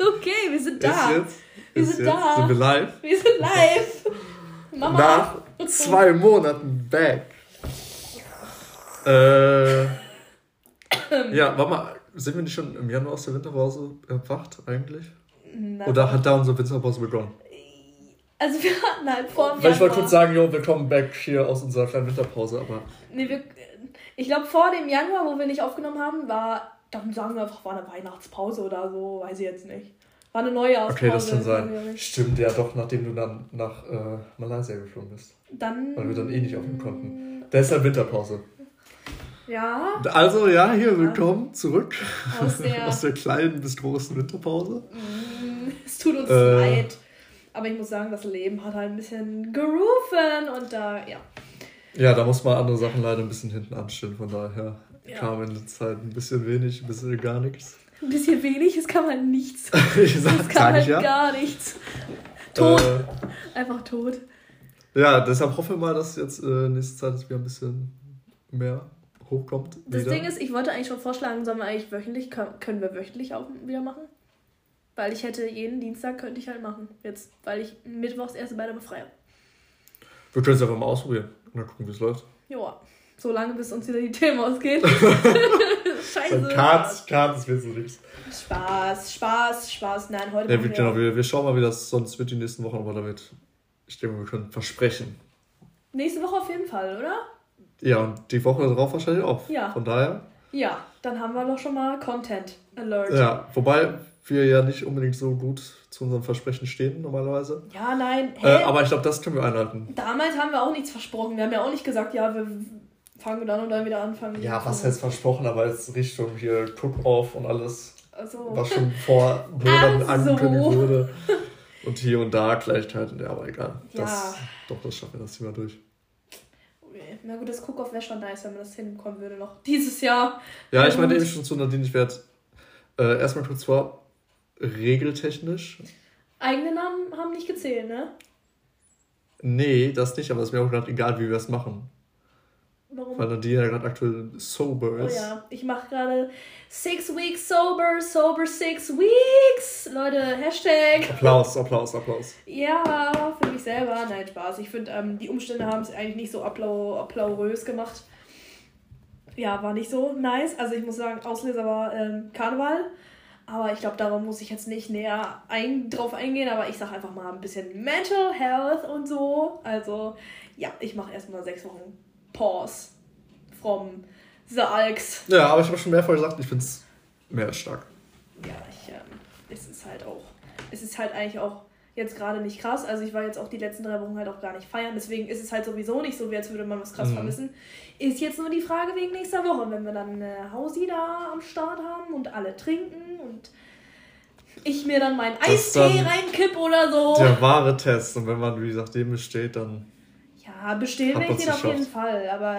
Okay, wir sind da. Ist jetzt, wir ist sind jetzt, da. Sind wir live? Wir sind live. Mama. Nach zwei Monaten back. Äh, ja, warte mal, sind wir nicht schon im Januar aus der Winterpause erwacht eigentlich? Na, Oder hat da unsere Winterpause begonnen? Also wir hatten halt vor dem Weil ich wollte kurz sagen, jo, willkommen back hier aus unserer kleinen Winterpause, aber Nee, wir, ich glaube, vor dem Januar, wo wir nicht aufgenommen haben, war, dann sagen wir einfach, war eine Weihnachtspause oder so, weiß ich jetzt nicht. War eine Neujahrspause. okay, das kann sein. Stimmt, ja doch, nachdem du dann nach äh, Malaysia geflogen bist. Dann. Weil wir dann eh nicht aufnehmen konnten. Deshalb Winterpause. Ja, Also ja, hier, willkommen zurück aus der. aus der kleinen bis großen Winterpause. Mm, es tut uns Äh. leid. Aber ich muss sagen, das Leben hat halt ein bisschen gerufen und da, ja. Ja, da muss man andere Sachen leider ein bisschen hinten anstellen, von daher Ja. kam in der Zeit ein bisschen wenig, ein bisschen gar nichts. Ein bisschen wenig, es kann halt nichts. ich Es sag, kann sag halt ja. gar nichts. Tot. Äh, Einfach tot. ja, deshalb hoffe ich mal, dass jetzt äh, nächste Zeit es wieder ein bisschen mehr hochkommt. Das wieder. Ding ist, ich wollte eigentlich schon vorschlagen, sollen wir eigentlich wöchentlich, können wir wöchentlich auch wieder machen? Weil ich hätte jeden Dienstag könnte ich halt machen. Jetzt, weil ich mittwochs erst bei der Befreiung. wir können es einfach mal ausprobieren und dann gucken, wie es läuft. Joa. So lange, bis uns wieder die Themen ausgehen. Scheiße. Cards, Cards wird so nichts. Spaß, Spaß, Spaß. Nein, heute Ja, wir, genau, wir, wir schauen mal, wie das sonst wird die nächsten Wochen, aber damit, ich denke, wir können versprechen. Nächste Woche auf jeden Fall, oder? Ja, und die Woche darauf wahrscheinlich auch. Ja. Von daher, Ja, dann haben wir doch schon mal Content Alert. ja, wobei wir ja nicht unbedingt so gut zu unserem Versprechen stehen, normalerweise. Ja, nein. Äh, aber ich glaube, das können wir einhalten. Damals haben wir auch nichts versprochen. Wir haben ja auch nicht gesagt, ja, wir fangen dann und dann wieder anfangen. Ja, was heißt versprochen, aber jetzt Richtung hier Cook-Off und alles, Also, was schon vor Monaten Ach so. angekündigt wurde. Und hier und da Kleinigkeiten, ja, aber egal. Das, Ja. Doch, das schaffen wir das Thema durch. okay. na gut, das Cook-Off wäre schon nice, wenn man das hinbekommen würde noch dieses Jahr. Ja, ich meine eben schon zu Nadine, ich werde äh, erstmal kurz vor, regeltechnisch. Eigene Namen haben nicht gezählt, ne? Nee, das nicht, aber es ist mir auch gerade egal, wie wir es machen. Warum? Weil ja gerade aktuell sober Oh ist. ja, ich mache gerade Six Weeks Sober, Sober Six Weeks. Leute, Hashtag. Applaus, Applaus, Applaus. Ja, für mich selber. Nein, Spaß. Ich finde, ähm, die Umstände haben es eigentlich nicht so applau applaurös gemacht. Ja, war nicht so nice. Also ich muss sagen, Auslöser war ähm, Karneval. Aber ich glaube, darauf muss ich jetzt nicht näher ein, drauf eingehen. Aber ich sage einfach mal ein bisschen Mental Health und so. Also ja, ich mache erstmal sechs Wochen Pause from the Alks. Ja, aber ich habe schon mehrfach gesagt, ich finde es mehr als stark. ja, ich, ähm, es ist halt auch, es ist halt eigentlich auch jetzt gerade nicht krass. Also ich war jetzt auch die letzten drei Wochen halt auch gar nicht feiern. Deswegen ist es halt sowieso nicht so, wie als würde man was krass Mhm. vermissen. Ist jetzt nur die Frage wegen nächster Woche, wenn wir dann eine Hausi da am Start haben und alle trinken und ich mir dann meinen Eistee reinkipp oder so. Der wahre Test. Und wenn man, wie gesagt, dem besteht, dann. Ja, bestehen will ich den auf jeden. Fall. Aber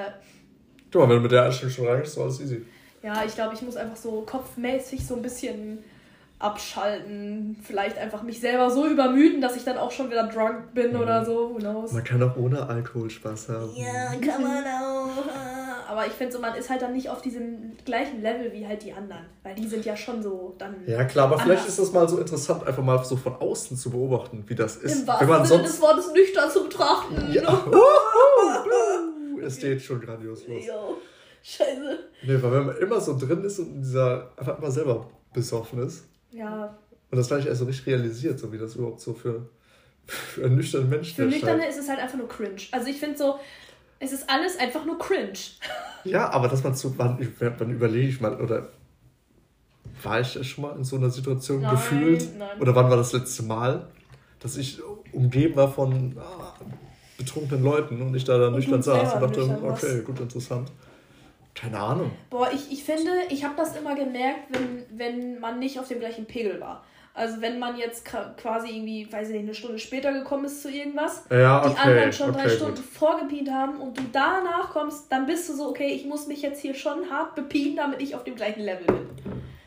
Guck mal, wenn du mit der Einstellung schon reingehst, ist alles easy. Ja, ich glaube, ich muss einfach so kopfmäßig so ein bisschen abschalten. Vielleicht einfach mich selber so übermüden, dass ich dann auch schon wieder drunk bin Mhm. oder so. Who knows? Man kann auch ohne Alkohol Spaß haben. Ja, kann man auch. Aber ich finde so, man ist halt dann nicht auf diesem gleichen Level wie halt die anderen. Weil die sind ja schon so dann. Ja, klar, aber vielleicht Anders. ist das mal so interessant, einfach mal so von außen zu beobachten, wie das ist. Im Wenn wahrsten man Sinne sonst. des Wortes nüchtern zu betrachten. Ja. es steht schon grandios los. Jo, scheiße. Nee, weil wenn man immer so drin ist und in dieser einfach immer selber besoffen ist Ja, und das gar nicht erst so richtig realisiert, so wie das überhaupt so für, für einen nüchternen Menschen für Nüchterne ist es halt einfach nur cringe. Also ich finde so, es ist alles einfach nur cringe. Ja, aber dass man so, wann, wann überlege ich mal, oder war ich schon mal in so einer Situation Nein, gefühlt? nein. Oder wann war das letzte Mal, dass ich umgeben war von ah, betrunkenen Leuten und ich da dann nüchtern saß und dachte, okay, gut, interessant. Keine Ahnung. Boah, ich, ich finde, ich habe das immer gemerkt, wenn, wenn man nicht auf dem gleichen Pegel war. Also wenn man jetzt quasi irgendwie, weiß ich nicht, eine Stunde später gekommen ist zu irgendwas, Ja, die okay, anderen schon drei okay, Stunden gut. vorgepient haben und du danach kommst, dann bist du so, okay, ich muss mich jetzt hier schon hart bepien, damit ich auf dem gleichen Level bin.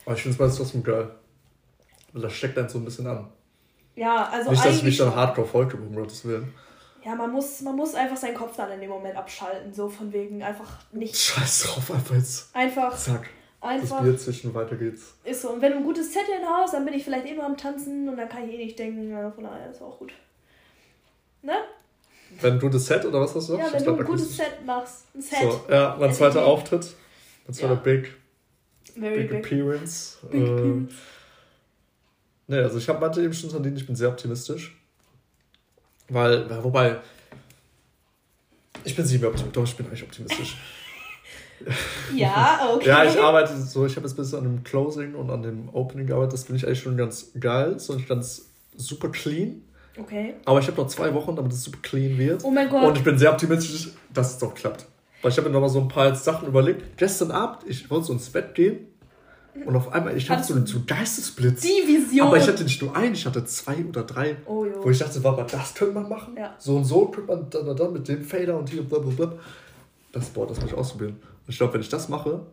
Aber ich finde es meistens trotzdem geil. Weil das steckt einen so ein bisschen an. Ja, also nicht, dass ich mich dann schon. hardcore folge, um Gottes Willen. Ja, man muss, man muss einfach seinen Kopf dann in dem Moment abschalten, so von wegen einfach nicht, Scheiß drauf, einfach jetzt. einfach Zack. Einfach. Das Bier zwischen, weiter geht's. Ist so. Und wenn du ein gutes Set hast, dann bin ich vielleicht eh nur am Tanzen und dann kann ich eh nicht denken, ja, von daher ist auch gut. Ne? Wenn ein gutes Set oder was hast du Ja, wenn du ein gutes Set machst. Ein Set. So, ja, mein zweiter. Auftritt. Mein zweiter Ja. Big, Very big, big. Appearance. Big äh, appearance. Nee, also ich habe meinte eben schon verdient, ich bin sehr optimistisch. Weil, wobei, ich bin sieben optimistisch, doch, ich bin eigentlich optimistisch. Ja, okay. Ja, ich arbeite so, ich habe jetzt bis an dem Closing und an dem Opening gearbeitet, das finde ich eigentlich schon ganz geil, so und ganz super clean. Okay. Aber ich habe noch zwei Wochen, damit es super clean wird. Oh mein Gott. Und ich bin sehr optimistisch, dass es doch klappt. Weil ich habe mir noch mal so ein paar Sachen überlegt. Gestern Abend, ich wollte so ins Bett gehen und auf einmal, ich hatte so einen so Geistesblitz. Die Vision. Aber ich hatte nicht nur einen, ich hatte zwei oder drei. Oh, jo. Wo ich dachte, warte mal, das könnte man machen. Ja. So und so könnte man dann, dann, dann mit dem Fader und hier blablabla. Das, boah, das muss ich ausprobieren. Und ich glaube, wenn ich das mache,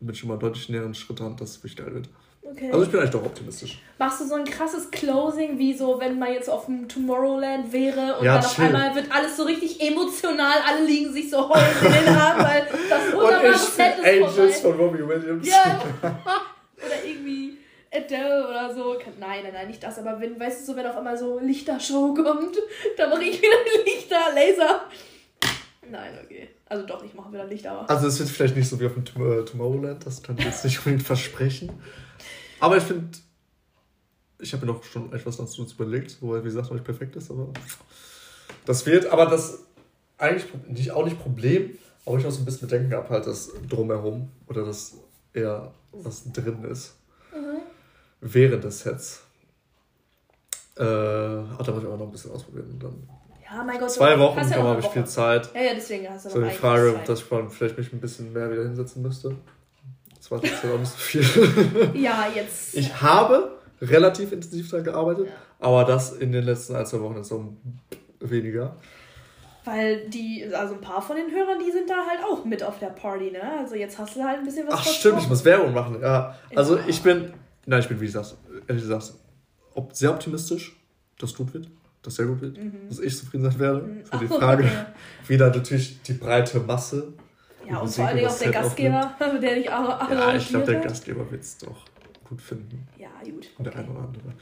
bin ich schon mal deutlich näher einen Schritt dran, dass es wirklich geil wird. Okay. Also ich bin eigentlich doch optimistisch. Machst du so ein krasses Closing, wie so, wenn man jetzt auf dem Tomorrowland wäre und Ja, dann auf chill. einmal wird alles so richtig emotional, alle liegen sich so heulend in den Armen, weil das wunderbare Set ist Angels vorbei. von Robbie Williams. Ja. oder irgendwie Adele oder so. Nein, nein, nein, nicht das, aber wenn, weißt du, so, wenn auf einmal so Lichtershow kommt, dann mache ich wieder Lichter, Laser. Nein, okay. Also doch, ich mache wieder Lichter, aber. Also es wird vielleicht nicht so wie auf dem Tom- äh, Tomorrowland, das kann ich jetzt nicht unbedingt versprechen. Aber ich finde, ich habe mir noch schon etwas dazu überlegt, wobei, wie gesagt, noch nicht perfekt ist, aber das wird, aber das eigentlich nicht, auch nicht Problem, aber ich auch so ein bisschen Bedenken gehabt, halt das drumherum oder das eher was drin ist. Mhm. Während des Sets. Äh, ach, da muss ich aber noch ein bisschen ausprobieren. Und dann Ja, mein Gott. zwei Wochen, hast noch habe ich viel. Zeit. Ja, ja, deswegen hast du So noch die Frage, Zeit. dass ich vor allem vielleicht mich ein bisschen mehr wieder hinsetzen müsste. Das war jetzt auch nicht so viel. Ja, jetzt. Ich habe relativ intensiv daran gearbeitet, Ja. aber das in den letzten ein, zwei Wochen ist so weniger. Weil die, also ein paar von den Hörern, die sind da halt auch mit auf der Party, ne? Also jetzt hast du halt ein bisschen was Ach stimmt, ich muss Werbung machen. Ja, also Ja. ich bin, nein, ich bin, wie gesagt, ehrlich gesagt, sehr optimistisch, dass gut wird, dass es sehr gut wird, dass ich zufrieden sein werde. Für die Mhm. Frage, ja. wieder natürlich die breite Masse. Ja, und vor und auch der das Gastgeber, der dich auch Ja, ich glaube, der. Gastgeber wird es doch gut finden. Ja, gut. Und der eine oder andere.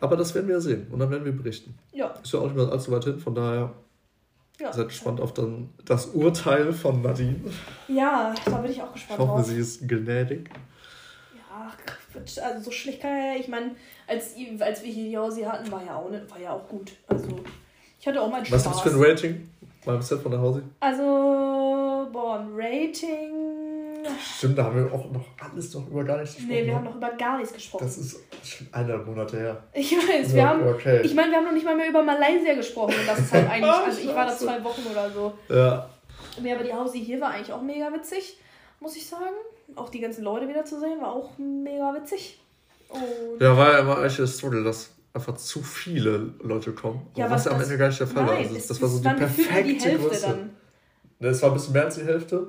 Aber das werden wir sehen und dann werden wir berichten. Ja, Ist ja auch nicht mehr allzu weit hin, von daher ja. seid gespannt auf dann das Urteil von Nadine. Ja, da bin ich auch Ich gespannt hoffe, drauf. sie ist gnädig. Ja, also so schlecht kann ja, ich meine, als, als wir hier Josi hatten, war ja auch nicht, war ja auch gut. Also, ich hatte auch mal Was Spaß. gibt's für ein Rating beim Set von der Hause? Also, boah, ein Rating. Stimmt, da haben wir auch noch alles noch über gar nichts gesprochen. Nee, wir ne? haben noch über gar nichts gesprochen. Das ist schon eineinhalb Monate her. ich weiß, wir haben. okay. Ich meine, wir haben noch nicht mal mehr über Malaysia gesprochen. Und das ist halt eigentlich. Also, ich war da zwei Wochen oder so. Ja. Nee, aber die Hausi hier war eigentlich auch mega witzig, muss ich sagen. Auch die ganzen Leute wieder zu sehen, war auch mega witzig. Und Ja, war ja immer echt das Struggle, dass einfach zu viele Leute kommen. Ja, was ja am das- Ende gar nicht der Fall war. Nein, Also es, das war so die perfekte die Größe. dann. Ne, Es war ein bisschen mehr als die Hälfte.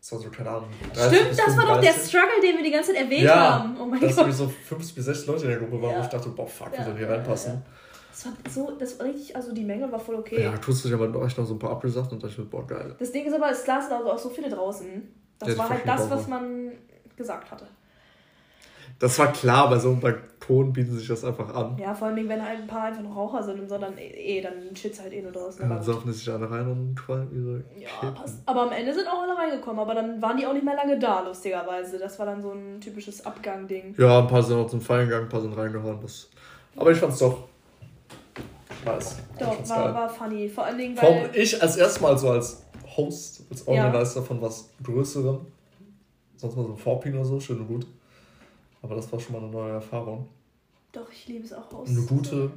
Es war so, keine Ahnung. 30 Stimmt, das war doch der 35. Struggle, den wir die ganze Zeit erwähnt Ja, haben. Oh mein dass Gott. wir so 50 bis 60 Leute in der Gruppe waren, Ja. wo ich dachte, boah, fuck, wie Ja, sollen hier ja, reinpassen? Das war so, das war richtig, also die Menge war voll okay. Ja, tust du dich aber noch so ein paar abgesagt und dachte ich boah, geil. Das Ding ist aber, es saßen also auch so viele draußen. Das Ja, war halt das, was man gesagt hatte. Das war klar, bei so einem Balkon bietet sich das einfach an. Ja, vor allem, wenn halt ein paar einfach noch Raucher sind und so, dann eh, dann chillt's halt eh nur draußen. Und dann saufen die sich alle rein und qualmen ihre ja, passt. Aber am Ende sind auch alle reingekommen, aber dann waren die auch nicht mehr lange da, lustigerweise. Das war dann so ein typisches Abgang-Ding. Ja, ein paar sind auch zum Feiern gegangen, ein paar sind reingehauen. Das... Aber ich fand's doch nice. Doch, war, war funny. Vor allen Dingen, Vor allem weil. ich als erstmal so als Host, als Ja. Organizer von was Größerem. Sonst mal so ein Vorpin oder so, schön und gut. Aber das war schon mal eine neue Erfahrung. Doch, ich liebe es auch aus. Eine gute,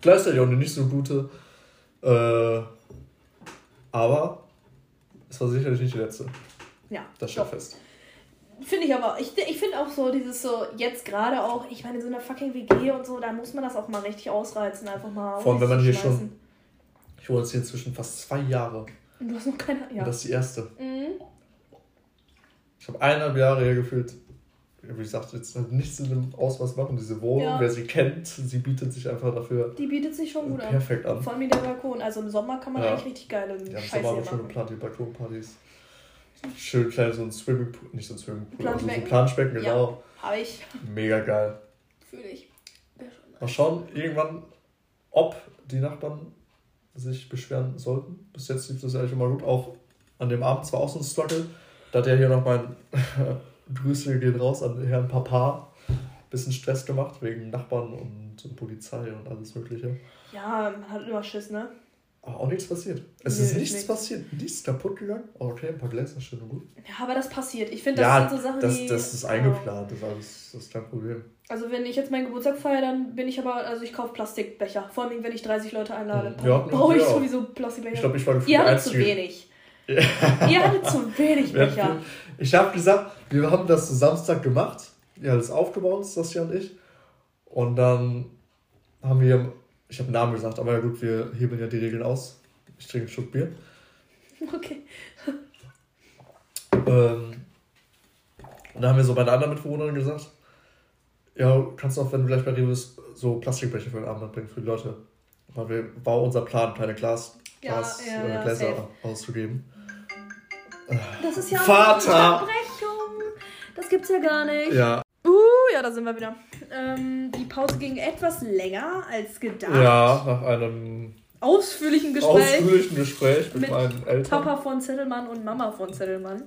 gleichzeitig auch eine nicht so gute. Äh, aber es war sicherlich nicht die letzte. Ja, Das steht fest. Finde ich aber. Ich, ich finde auch so, dieses so, jetzt gerade auch, ich meine, in so einer fucking WG und so, da muss man das auch mal richtig ausreizen, einfach mal. Vor allem, wenn man hier schon- Ich wohne jetzt hier inzwischen fast zwei Jahre. Und du hast noch keine. Ja. Und das ist die erste. Mhm. Ich habe eineinhalb Jahre her gefühlt, wie gesagt, jetzt halt nichts in dem Ausmaß machen. Diese Wohnung, Ja. wer sie kennt, sie bietet sich einfach dafür Die bietet sich schon gut an. perfekt an. Vor allem der Balkon. Also im Sommer kann man Ja. eigentlich richtig geile Ja, im Scheiße Sommer haben hier wir schon geplant, die Balkonpartys. Schön klein, so ein Swimmingpool, nicht so ein Swimmingpool, also so ein Planschbecken. Genau. Ja, habe ich. Mega geil. Fühle ich. Schon. Mal schauen, irgendwann, ob die Nachbarn sich beschweren sollten. Bis jetzt lief das eigentlich immer gut. Auch an dem Abend zwar auch so ein Struggle. Da hat er hier noch mein Grüße gehen raus an Herrn Papa. Bisschen Stress gemacht wegen Nachbarn und Polizei und alles Mögliche. Ja, man hat immer Schiss, ne? Aber auch nichts passiert. Es Nö, ist nichts nichts. passiert. Nichts kaputt gegangen. Oh, okay, ein paar Gläser, schön und gut. Ja, aber das passiert. Ich finde, das ja, sind so Sachen, das, die. das ist eingeplant. Das ist alles das ist kein Problem. Also, wenn ich jetzt meinen Geburtstag feiere, dann bin ich aber. Also, ich kaufe Plastikbecher. Vor allem, wenn ich 30 Leute einlade. Ja, brauche ich auch. sowieso Plastikbecher. Ich glaube, ich war gefühlt Ihr hattet zu wenig. Ihr hattet zu wenig Becher. Ich habe gesagt, wir haben das so Samstag gemacht. Ja, das aufgebaut, Sascha und ich. Und dann haben wir, ich habe Namen gesagt, aber ja gut, wir hebeln ja die Regeln aus. Ich trinke einen Schluck Bier. Okay. Ähm, und dann haben wir so bei einer anderen Mitbewohnerin gesagt, ja, kannst du auch, wenn du gleich bei Rewe bist, so Plastikbecher für den Abend mitbringen für die Leute. Weil wir, war unser Plan, kleine Glas, Ja, Glas, ja, äh, ja, Gläser safe. auszugeben. Das ist ja Vater! eine Unterbrechung. Das gibt's ja gar nicht. Ja, Ja, da sind wir wieder. Ähm, die Pause ging etwas länger als gedacht. ja, nach einem Ausführlichen Gespräch ausführlichen Gespräch mit, mit meinen Eltern. Papa von Zettelmann und Mama von Zettelmann.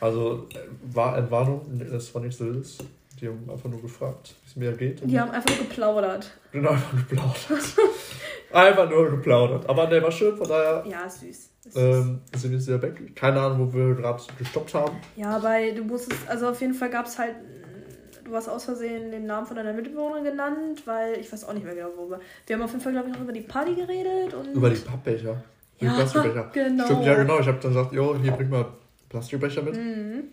Also war Entwarnung, das war nichts Wildes. Die haben einfach nur gefragt, wie es mir geht. Die haben einfach nur geplaudert. sind einfach geplaudert. einfach nur geplaudert. Aber der war schön, von daher Ja, süß. Ähm, sind wir jetzt wieder weg. Keine Ahnung, wo wir gerade gestoppt haben. Ja, weil du musstest, also auf jeden Fall gab es halt, du hast aus Versehen den Namen von deiner Mitbewohnerin genannt, weil ich weiß auch nicht mehr genau, worüber. Wir haben auf jeden Fall, glaube ich, noch über die Party geredet und. Über die Pappbecher. Die Ja, Plastikbecher. genau. Stimmt, ja genau. Ich habe dann gesagt, jo, hier bring mal Plastikbecher mit Mhm.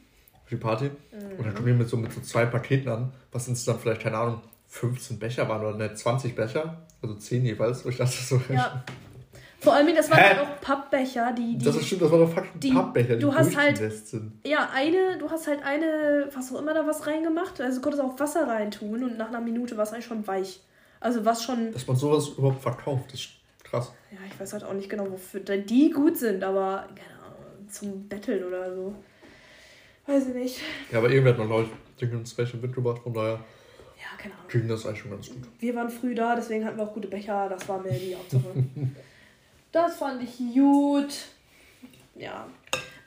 für die Party. Und dann kommen wir mit so, mit so zwei Paketen an, was uns dann vielleicht, keine Ahnung, 15 Becher waren oder nicht, 20 Becher. Also 10 jeweils. Und ich dachte so, Ja. Vor allem, das waren Hä? halt auch Pappbecher, die. die das ist stimmt, das waren doch fucking die- Pappbecher, die du hast halt- sind. ja, eine, du hast halt eine, was auch immer da was reingemacht. Also du konntest auch Wasser reintun und nach einer Minute war es eigentlich schon weich. Also was schon. Dass man sowas überhaupt verkauft, ist krass. Ja, ich weiß halt auch nicht genau, wofür die gut sind, aber keine Ahnung, zum Betteln oder so. Weiß ich nicht. Ja, aber irgendwer hat noch, glaube ich, Dinge ins Rechen mitgebracht, von daher Ja, keine Ahnung. ging das eigentlich schon ganz gut. Wir waren früh da, deswegen hatten wir auch gute Becher. Das war mir die Hauptsache. das fand ich gut. Ja.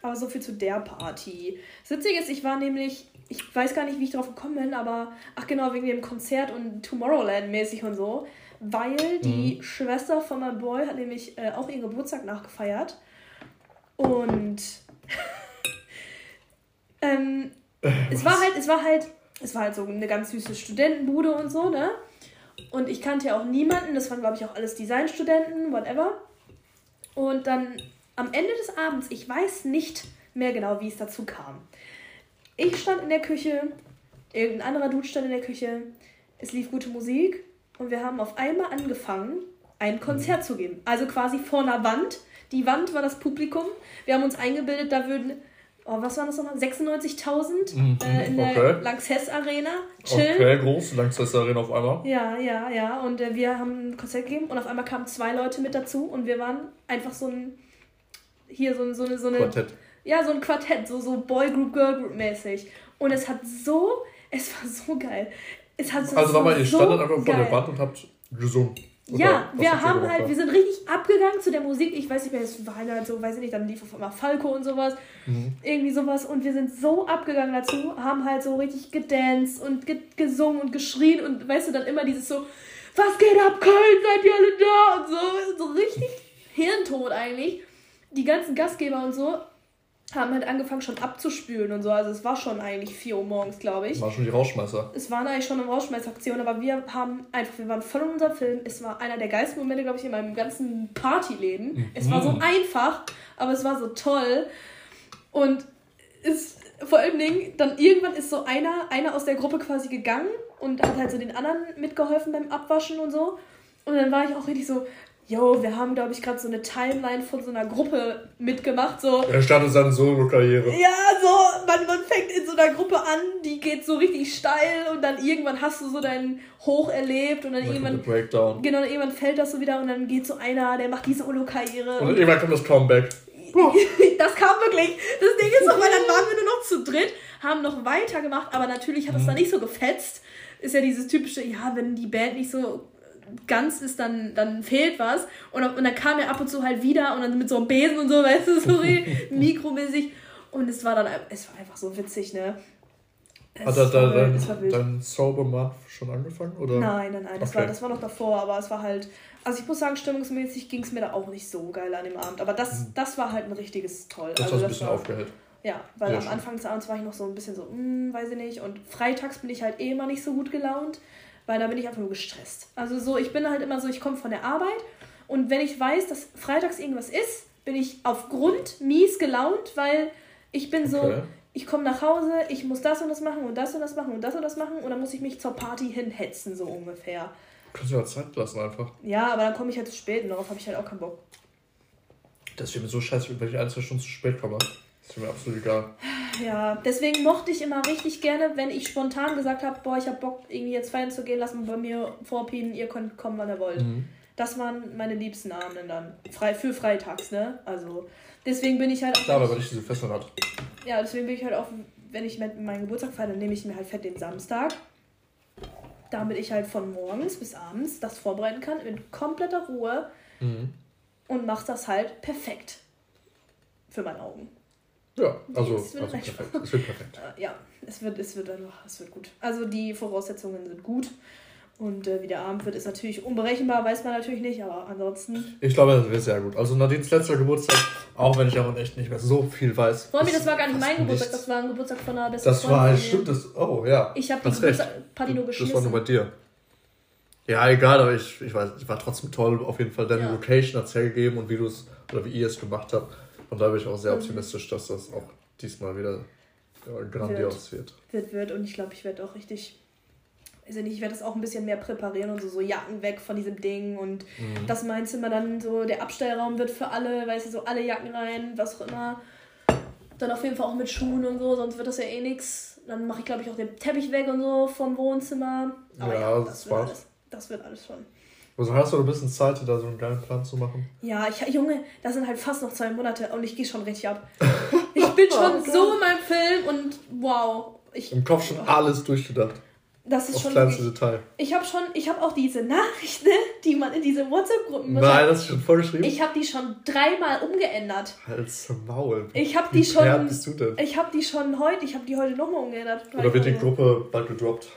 Aber so viel zu der Party. Das Witzige ist, ich war nämlich, ich weiß gar nicht, wie ich drauf gekommen bin, aber ach genau, wegen dem Konzert und Tomorrowland-mäßig und so. Weil die Schwester von meinem Boy hat nämlich äh, auch ihren Geburtstag nachgefeiert. Und ähm, es war halt, es war halt, es war halt so eine ganz süße Studentenbude und so, ne? Und ich kannte ja auch niemanden, das waren glaube ich auch alles Designstudenten, whatever. Und dann am Ende des Abends, ich weiß nicht mehr genau, wie es dazu kam. Ich stand in der Küche, irgendein anderer Dude stand in der Küche, es lief gute Musik und wir haben auf einmal angefangen, ein Konzert zu geben. Also quasi vor einer Wand. Die Wand war das Publikum. Wir haben uns eingebildet, da würden, oh, was waren das nochmal? 96.000 Mhm, äh, in der okay. Lanxess Arena chillen. Okay, groß, Langsess Arena auf einmal. Ja, ja, ja. Und äh, wir haben ein Konzert gegeben und auf einmal kamen zwei Leute mit dazu und wir waren einfach so ein. Hier so, ein- so eine. So eine Quartett. Ja, so ein Quartett, so, so Boy Group, Girl Group mäßig. Und es hat so. Es war so geil. Es hat so Also nochmal, ihr so standet einfach vor der Wand und habt gesungen. Oder Ja, wir haben halt, wir sind richtig abgegangen zu der Musik. Ich weiß nicht mehr, es war halt so, weiß ich nicht, dann lief auf einmal Falco und sowas. Mhm. Irgendwie sowas. Und wir sind so abgegangen dazu, haben halt so richtig gedanced und ge gesungen und geschrien und weißt du, dann immer dieses so, was geht ab, Köln, seid ihr alle da? Und so, so richtig hirntot eigentlich. Die ganzen Gastgeber und so haben halt angefangen schon abzuspülen und so. Also es war schon eigentlich 4 Uhr morgens, glaube ich. War schon die Rausschmeißer. Es waren eigentlich schon eine Rausschmeißaktion, aber wir haben einfach, wir waren voll in unserem Film. Es war einer der geilsten Momente, glaube ich, in meinem ganzen Partyleben. Es war so einfach, aber es war so toll. Und es, vor allen Dingen, dann irgendwann ist so einer, einer aus der Gruppe quasi gegangen und hat halt so den anderen mitgeholfen beim Abwaschen und so. Und dann war ich auch richtig so, yo, wir haben, glaube ich, gerade so eine Timeline von so einer Gruppe mitgemacht, so. Er startet seine Solo-Karriere. Ja, so, man, man fängt in so einer Gruppe an, die geht so richtig steil und dann irgendwann hast du so deinen Hoch erlebt und dann irgendwann, Breakdown. genau, dann irgendwann fällt das so wieder und dann geht so einer, der macht die Solo-Karriere. Und dann irgendwann kommt das Comeback. das kam wirklich. Das Ding ist auch, weil dann waren wir nur noch zu dritt, haben noch weitergemacht, aber natürlich hat es Mhm. dann nicht so gefetzt. Ist ja dieses typische, ja, wenn die Band nicht so ganz ist, dann, dann fehlt was. Und, und dann kam er ab und zu halt wieder und dann mit so einem Besen und so, weißt du, so mikromäßig. Und es war dann, es war einfach so witzig, ne? Es Hat er da dein, dein Month schon angefangen? Oder? Nein, nein, nein, das, Okay. war, das war noch davor, aber es war halt, also ich muss sagen, stimmungsmäßig ging es mir da auch nicht so geil an dem Abend, aber das, das war halt ein richtiges Toll. Mhm. Das also war so ein bisschen war, aufgehellt. Ja, weil Sehr am schön. Anfang des Abends war ich noch so ein bisschen so, hm, weiß ich nicht, und freitags bin ich halt eh immer nicht so gut gelaunt, weil da bin ich einfach nur gestresst. Also so, ich bin halt immer so, ich komme von der Arbeit und wenn ich weiß, dass freitags irgendwas ist, bin ich auf Grund mies gelaunt, weil ich bin so, Okay. ich komme nach Hause, ich muss das und das machen und das und das machen und das und das machen und dann muss ich mich zur Party hinhetzen, so ungefähr. Kannst du ja Zeit lassen einfach. Ja, aber dann komme ich halt zu spät und darauf habe ich halt auch keinen Bock. Das ist mir so scheiße, wenn ich ein, zwei Stunden zu spät komme. Das ist mir absolut egal. Ja, deswegen mochte ich immer richtig gerne, wenn ich spontan gesagt habe, boah, ich habe Bock, irgendwie jetzt feiern zu gehen, lassen bei mir vorpienen, ihr könnt kommen, wann ihr wollt. Mhm. Das waren meine liebsten Abende dann. Frei, für freitags, ne? Also, deswegen bin ich halt auch. Klar, aber nicht diese Fesseln hat. Ja, deswegen bin ich halt auch, wenn ich mit meinen Geburtstag feiere, dann nehme ich mir halt fett den Samstag. Damit ich halt von morgens bis abends das vorbereiten kann, in kompletter Ruhe Mhm. und mache das halt perfekt. Für meine Augen. Ja, also, Es wird also perfekt. Es wird perfekt. Äh, ja, es wird, es wird einfach, es wird gut. Also die Voraussetzungen sind gut. Und äh, wie der Abend wird, ist natürlich unberechenbar, weiß man natürlich nicht, aber ansonsten. Ich glaube, das wird sehr gut. Also Nadines letzter Geburtstag, auch wenn ich davon echt nicht mehr so viel weiß. Vor allem, ist das war gar nicht mein Geburtstag, nichts. das war ein Geburtstag von einer besten Das war Freundin ein von mir. stimmt, das. Oh ja. Ich habe die. Geburtstagsparty nur Das war nur geschmissen. bei dir. Ja, egal, aber ich, ich weiß, ich war trotzdem toll. Auf jeden Fall deine Ja. Location hat's hergegeben und wie du es oder wie ihr es gemacht habt. Und da bin ich auch sehr Mhm. optimistisch, dass das auch diesmal wieder ja, grandios wird. Wird, wird. Und ich glaube, ich werde auch richtig. Also nicht, ich werde das auch ein bisschen mehr präparieren und so, so Jacken weg von diesem Ding und Mhm. dass mein Zimmer dann so der Abstellraum wird für alle, weißt du, so alle Jacken rein, was auch immer. Dann auf jeden Fall auch mit Schuhen und so, sonst wird das ja eh nix. Dann mache ich, glaube ich, auch den Teppich weg und so vom Wohnzimmer. Aber Ja, ja, das das, wird alles, das wird alles schon. Also hast du ein bisschen Zeit, dir da so einen geilen Plan zu machen? Ja, ich, Junge, das sind halt fast noch zwei Monate und ich gehe schon richtig ab. Ich bin schon Oh so in meinem Film und wow. Ich, Im Kopf schon alles durchgedacht. das ist Auf schon kleinste Detail. Ich habe schon, ich habe auch diese Nachrichten, die man in diese WhatsApp-Gruppen Nein, das ist schon vorgeschrieben. Ich habe die schon dreimal umgeändert. Halt's Maul. Ich habe die schon. bist du denn? Ich habe die schon heute. Ich habe die heute nochmal umgeändert. Oder wird die Gruppe bald gedroppt?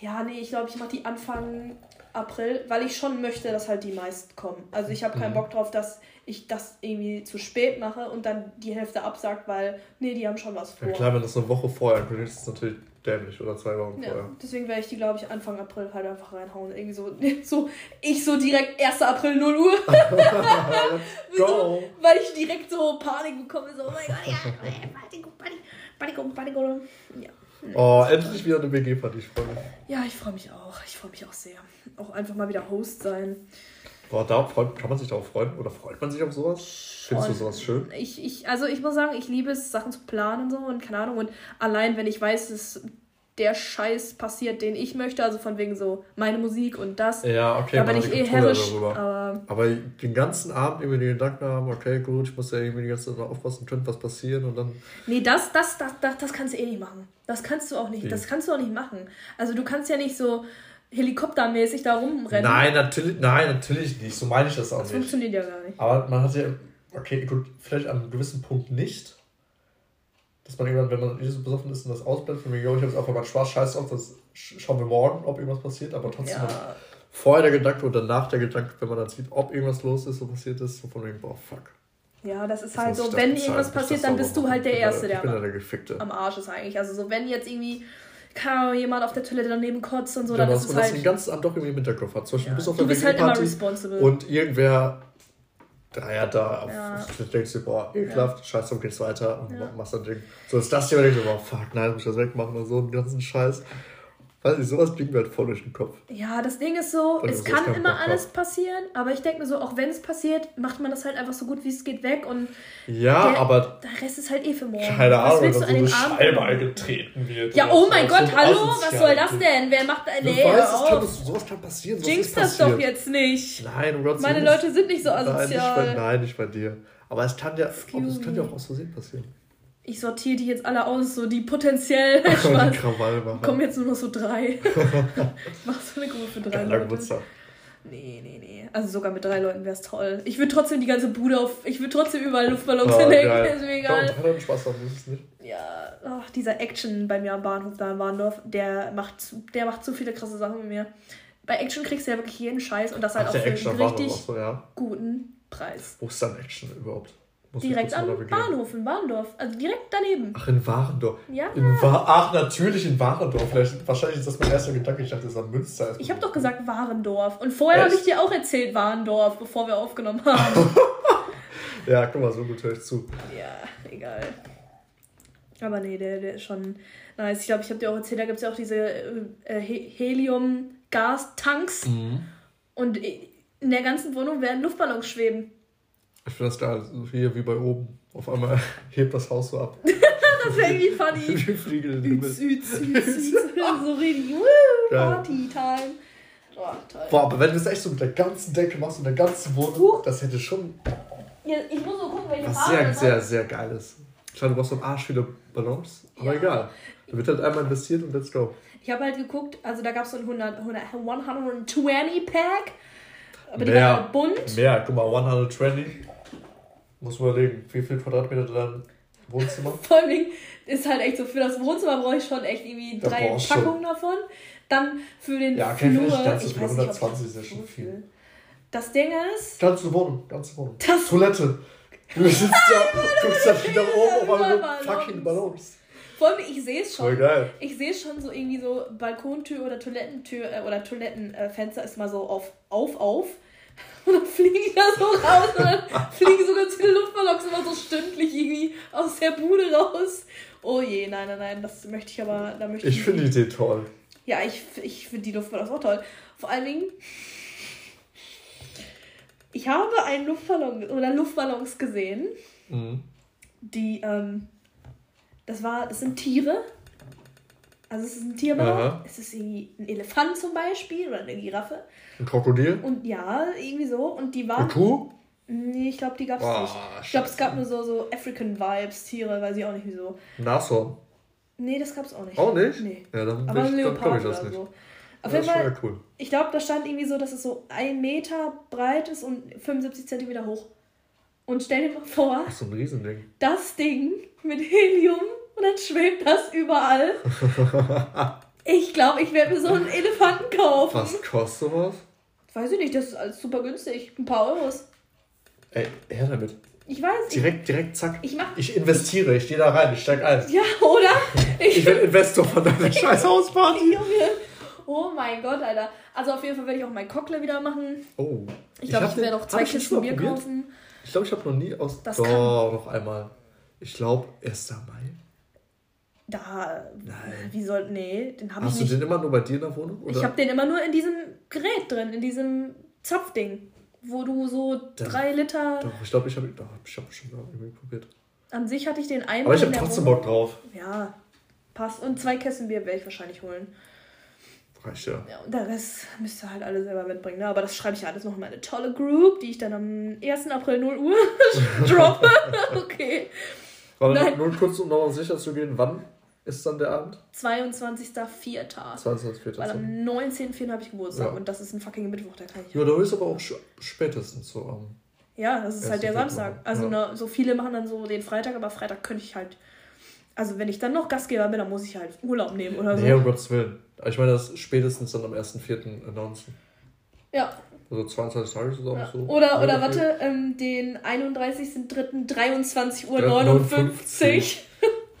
Ja, nee, ich glaube, ich mache die Anfang April, weil ich schon möchte, dass halt die meisten kommen. Also ich habe keinen Mhm. Bock drauf, dass ich das irgendwie zu spät mache und dann die Hälfte absagt, weil, nee, die haben schon was vor. Ja klar, wenn das eine Woche vorher ankündigt, ist das natürlich dämlich. Oder zwei Wochen Ja, vorher. deswegen werde ich die, glaube ich, Anfang April halt einfach reinhauen. Irgendwie so, so ich so direkt 1. April 0 Uhr, go! weil ich direkt so Panik bekomme. So, oh mein Gott, ja, äh, Panik, Panik, Panik, Panik, ja. Oh, endlich wieder eine WG-Party, ich freue mich. Ja, ich freue mich auch. Ich freue mich auch sehr. Auch einfach mal wieder Host sein. Boah, da freut, kann man sich darauf freuen? Oder freut man sich auf sowas? Findest du sowas schön? Ich, ich, also ich muss sagen, ich liebe es, Sachen zu planen und so und keine Ahnung. Und allein, wenn ich weiß, dass der Scheiß passiert, den ich möchte, also von wegen so meine Musik und das, Ja, okay, da bin ich die eh herrisch. Aber Aber den ganzen Abend irgendwie den Gedanken haben, okay, gut, ich muss ja irgendwie die ganze Zeit aufpassen, könnte was passieren und dann. nee, das, das, das, das, das kannst du eh nicht machen. Das kannst du auch nicht. Wie? Das kannst du auch nicht machen. Also du kannst ja nicht so helikoptermäßig da rumrennen. Nein, natürlich, nein, natürlich nicht. So meine ich das auch Das nicht. funktioniert ja gar nicht. Aber man hat ja, okay, gut, vielleicht an einem gewissen Punkt nicht. Dass man irgendwann, wenn man nicht so besoffen ist und das ausblendet, von mir, ich habe jetzt einfach mal Spaß, scheiß auf, das sch- schauen wir morgen, ob irgendwas passiert, aber trotzdem Ja, vorher der Gedanke und danach der Gedanke, wenn man dann sieht, ob irgendwas los ist, so passiert ist, so von wegen, boah, fuck. ja, das ist Jetzt halt so, das wenn bezahlen, irgendwas das passiert, dann bist du halt der Erste, der, der der Gefickte. am Arsch ist eigentlich. Also so, wenn jetzt irgendwie Ahnung, jemand auf der Toilette daneben kotzt und so, Ja, dann aber ist dass es man das den halt... ganzen Abend doch irgendwie im Hinterkopf hat. Zum Beispiel, Ja. du bist auf Du der bist halt immer responsible. und irgendwer, da ja, da, auf, Ja. du denkst dir, boah, ekelhaft, scheiß drauf, geht's weiter und Ja. machst dann Ding. So ist das hier, denkst du, boah, fuck, nein, muss ich das wegmachen und so, einen ganzen Scheiß. Weiß nicht, sowas ging mir halt voll durch den Kopf. Ja, das Ding ist so, Und es kann immer alles passieren, aber ich denke mir so, auch wenn es passiert, macht man das halt einfach so gut wie es geht weg und Ja, Der- aber der Rest ist halt eh für morgen. keine Was Ahnung, wenn willst du so an eine dem Abend Scheibe eingetreten wird. Ja, oh so. mein So Gott, hallo, was asozial. soll das denn? Wer macht... Nee, hör es kann, auf. sowas kann passieren. Sowas Jinx ist das doch passiert. jetzt nicht. Nein, um Meine. Leute sind nicht so Nein, nicht bei, asozial. nein, nicht bei dir. Aber es kann ja, auch, es kann ja auch aus Versehen passieren. Ich sortiere die jetzt alle aus, so die potenziell. die Krawallmacher. Kommen jetzt nur noch so drei. ich mach so eine Gruppe für drei Geiler Leute. Geburtstag. Nee, nee, nee. Also sogar mit drei Leuten wäre es toll. Ich würde trotzdem die ganze Bude auf. Ich würde trotzdem überall Luftballons oh, hinlegen. Ist mir egal. Drei Leute Spaß haben, ist nicht. Ja, ach, dieser Action bei mir am Bahnhof da in Warndorf, der macht, der macht zu viele krasse Sachen mit mir. Bei Action kriegst du ja wirklich jeden Scheiß und das halt ach, auch für einen richtig so, ja. guten Preis. Wo ist dann Action überhaupt? Muss direkt am Bahnhof in Warndorf. Also direkt daneben. Ach, in Warendorf. Ja. In Wa Ach, natürlich in Warendorf. Vielleicht, wahrscheinlich ist das mein erster Gedanke. Ich dachte, das ist am Münster. Ich habe doch gesagt Warendorf. Und vorher habe ich dir auch erzählt Warendorf, bevor wir aufgenommen haben. ja, guck mal, so gut höre ich zu. Ja, egal. Aber nee, der, der ist schon nice. Ich glaube, ich habe dir auch erzählt, da gibt es ja auch diese äh, Helium-Gas-Tanks. Mhm. Und in der ganzen Wohnung werden Luftballons schweben. Ich finde das geil, so hier wie bei oben. Auf einmal hebt das Haus so ab. das wäre irgendwie funny. Wie Fliegel in den Himmel. so richtig, woo, Party-Time. Oh, toll. Boah, aber wenn du das echt so mit der ganzen Decke machst und der ganzen Wohnung, das hätte schon. Ja, ich muss nur gucken, welche was Farbe sehr, sehr, sehr geil ist. Schau, du brauchst so einen Arsch viele Ballons, aber ja. egal. Da wird halt einmal investiert und let's go. Ich habe halt geguckt, also da gab es so ein 100, 100, 120 Pack. Aber mehr, die waren halt bunt. Mehr, guck mal, 120 muss man überlegen, wie viel Quadratmeter dann Wohnzimmer? Vor allem ist halt echt so, für das Wohnzimmer brauche ich schon echt irgendwie da drei Packungen davon. Dann für den ja, okay, Flur, ich, ich weiß 120 ist ja schon viel. viel. Das Ding ist... Ganze Wohnung, ganze Wohnung. Das Toilette. Du sitzt da, guckst da wieder oben auf alle fucking Ballons. Vor allem, ich sehe es schon. Voll geil. Ich sehe es schon so irgendwie so Balkontür oder Toilettentür äh, oder Toilettenfenster ist mal so auf, auf, auf. Und dann fliege ich da so raus und dann fliegen so ganz viele Luftballons immer so stündlich irgendwie aus der Bude raus. Oh je, nein, nein, nein, das möchte ich aber. Da möchte ich ich finde die Idee toll. Ja, ich, ich finde die Luftballons auch toll. Vor allen Dingen, ich habe einen Luftballon oder Luftballons gesehen, mhm. die, ähm, das war, das sind Tiere. Also es ist ein Tierballon. Aha. Es ist irgendwie ein Elefant zum Beispiel oder eine Giraffe. Ein Krokodil? Und ja, irgendwie so. Und die waren. Kuh? Nee, ich glaube, die gab es oh, nicht. Ich glaube, es gab nur so, so African Vibes, Tiere, weiß ich auch nicht wieso. Nashorn? Nee, das gab es auch nicht. Auch nicht? Nee. Ja, dann, Aber ich, dann glaube ich das nicht. So. Auf jeden Fall, cool. ich glaube, da stand irgendwie so, dass es so ein Meter breit ist und 75 Zentimeter hoch. Und stell dir mal vor, das ist so ein Riesending. Das Ding mit Helium und dann schwebt das überall. Ich glaube, ich werde mir so einen Elefanten kaufen. Was kostet sowas? Weiß ich nicht, das ist alles super günstig. Ein paar Euros. Ey, her damit. Ich weiß nicht. Direkt, direkt, zack. Ich, mach ich investiere, ich gehe da rein, ich steig ein. Ja, oder? Ich, ich werde Investor von deiner scheiß Hausparty. Oh mein Gott, Alter. Also auf jeden Fall werde ich auch mein Cockle wieder machen. Oh. Ich glaube, ich, ich werde auch zwei Kisten Bier probiert? kaufen. Ich glaube, ich habe noch nie aus... Das Doch, kann... noch einmal. Ich glaube, 1. Mai. Da. Nein. Wie soll. Nee, den habe ich nicht. Hast du den immer nur bei dir in der Wohnung? Oder? Ich habe den immer nur in diesem Gerät drin, in diesem Zapfding. Wo du so Dann, drei Liter. Doch, ich glaube, ich habe ich hab schon mal irgendwie probiert. An sich hatte ich den einmal. Aber ich habe trotzdem Bock drauf. Ja, passt. Und zwei Kästen Bier werde ich wahrscheinlich holen. Reicht ja. Ja, und der Rest müsst ihr halt alle selber mitbringen. Ne? Aber das schreibe ich alles noch in meine tolle Group, die ich dann am 1. April 0 Uhr droppe. okay. Aber nur kurz, um noch sicher zu gehen, wann ist dann der Abend? 22.04. 22.04. Weil am 19.04. habe ich Geburtstag ja. und das ist ein fucking Mittwoch, da kann ich. Ja, da ist aber auch spätestens so am. Ja, das ist halt der Samstag. Also ja. ne, so viele machen dann so den Freitag, aber Freitag könnte ich halt. Also wenn ich dann noch Gastgeber bin, dann muss ich halt Urlaub nehmen oder so. Nee, um Gottes Willen. Ich meine, das spätestens dann am 1.04. announcen. Ja. Also 22 Tage zusammen ja. so. Oder, oder warte, ähm, den 31.03. 23.59 Uhr.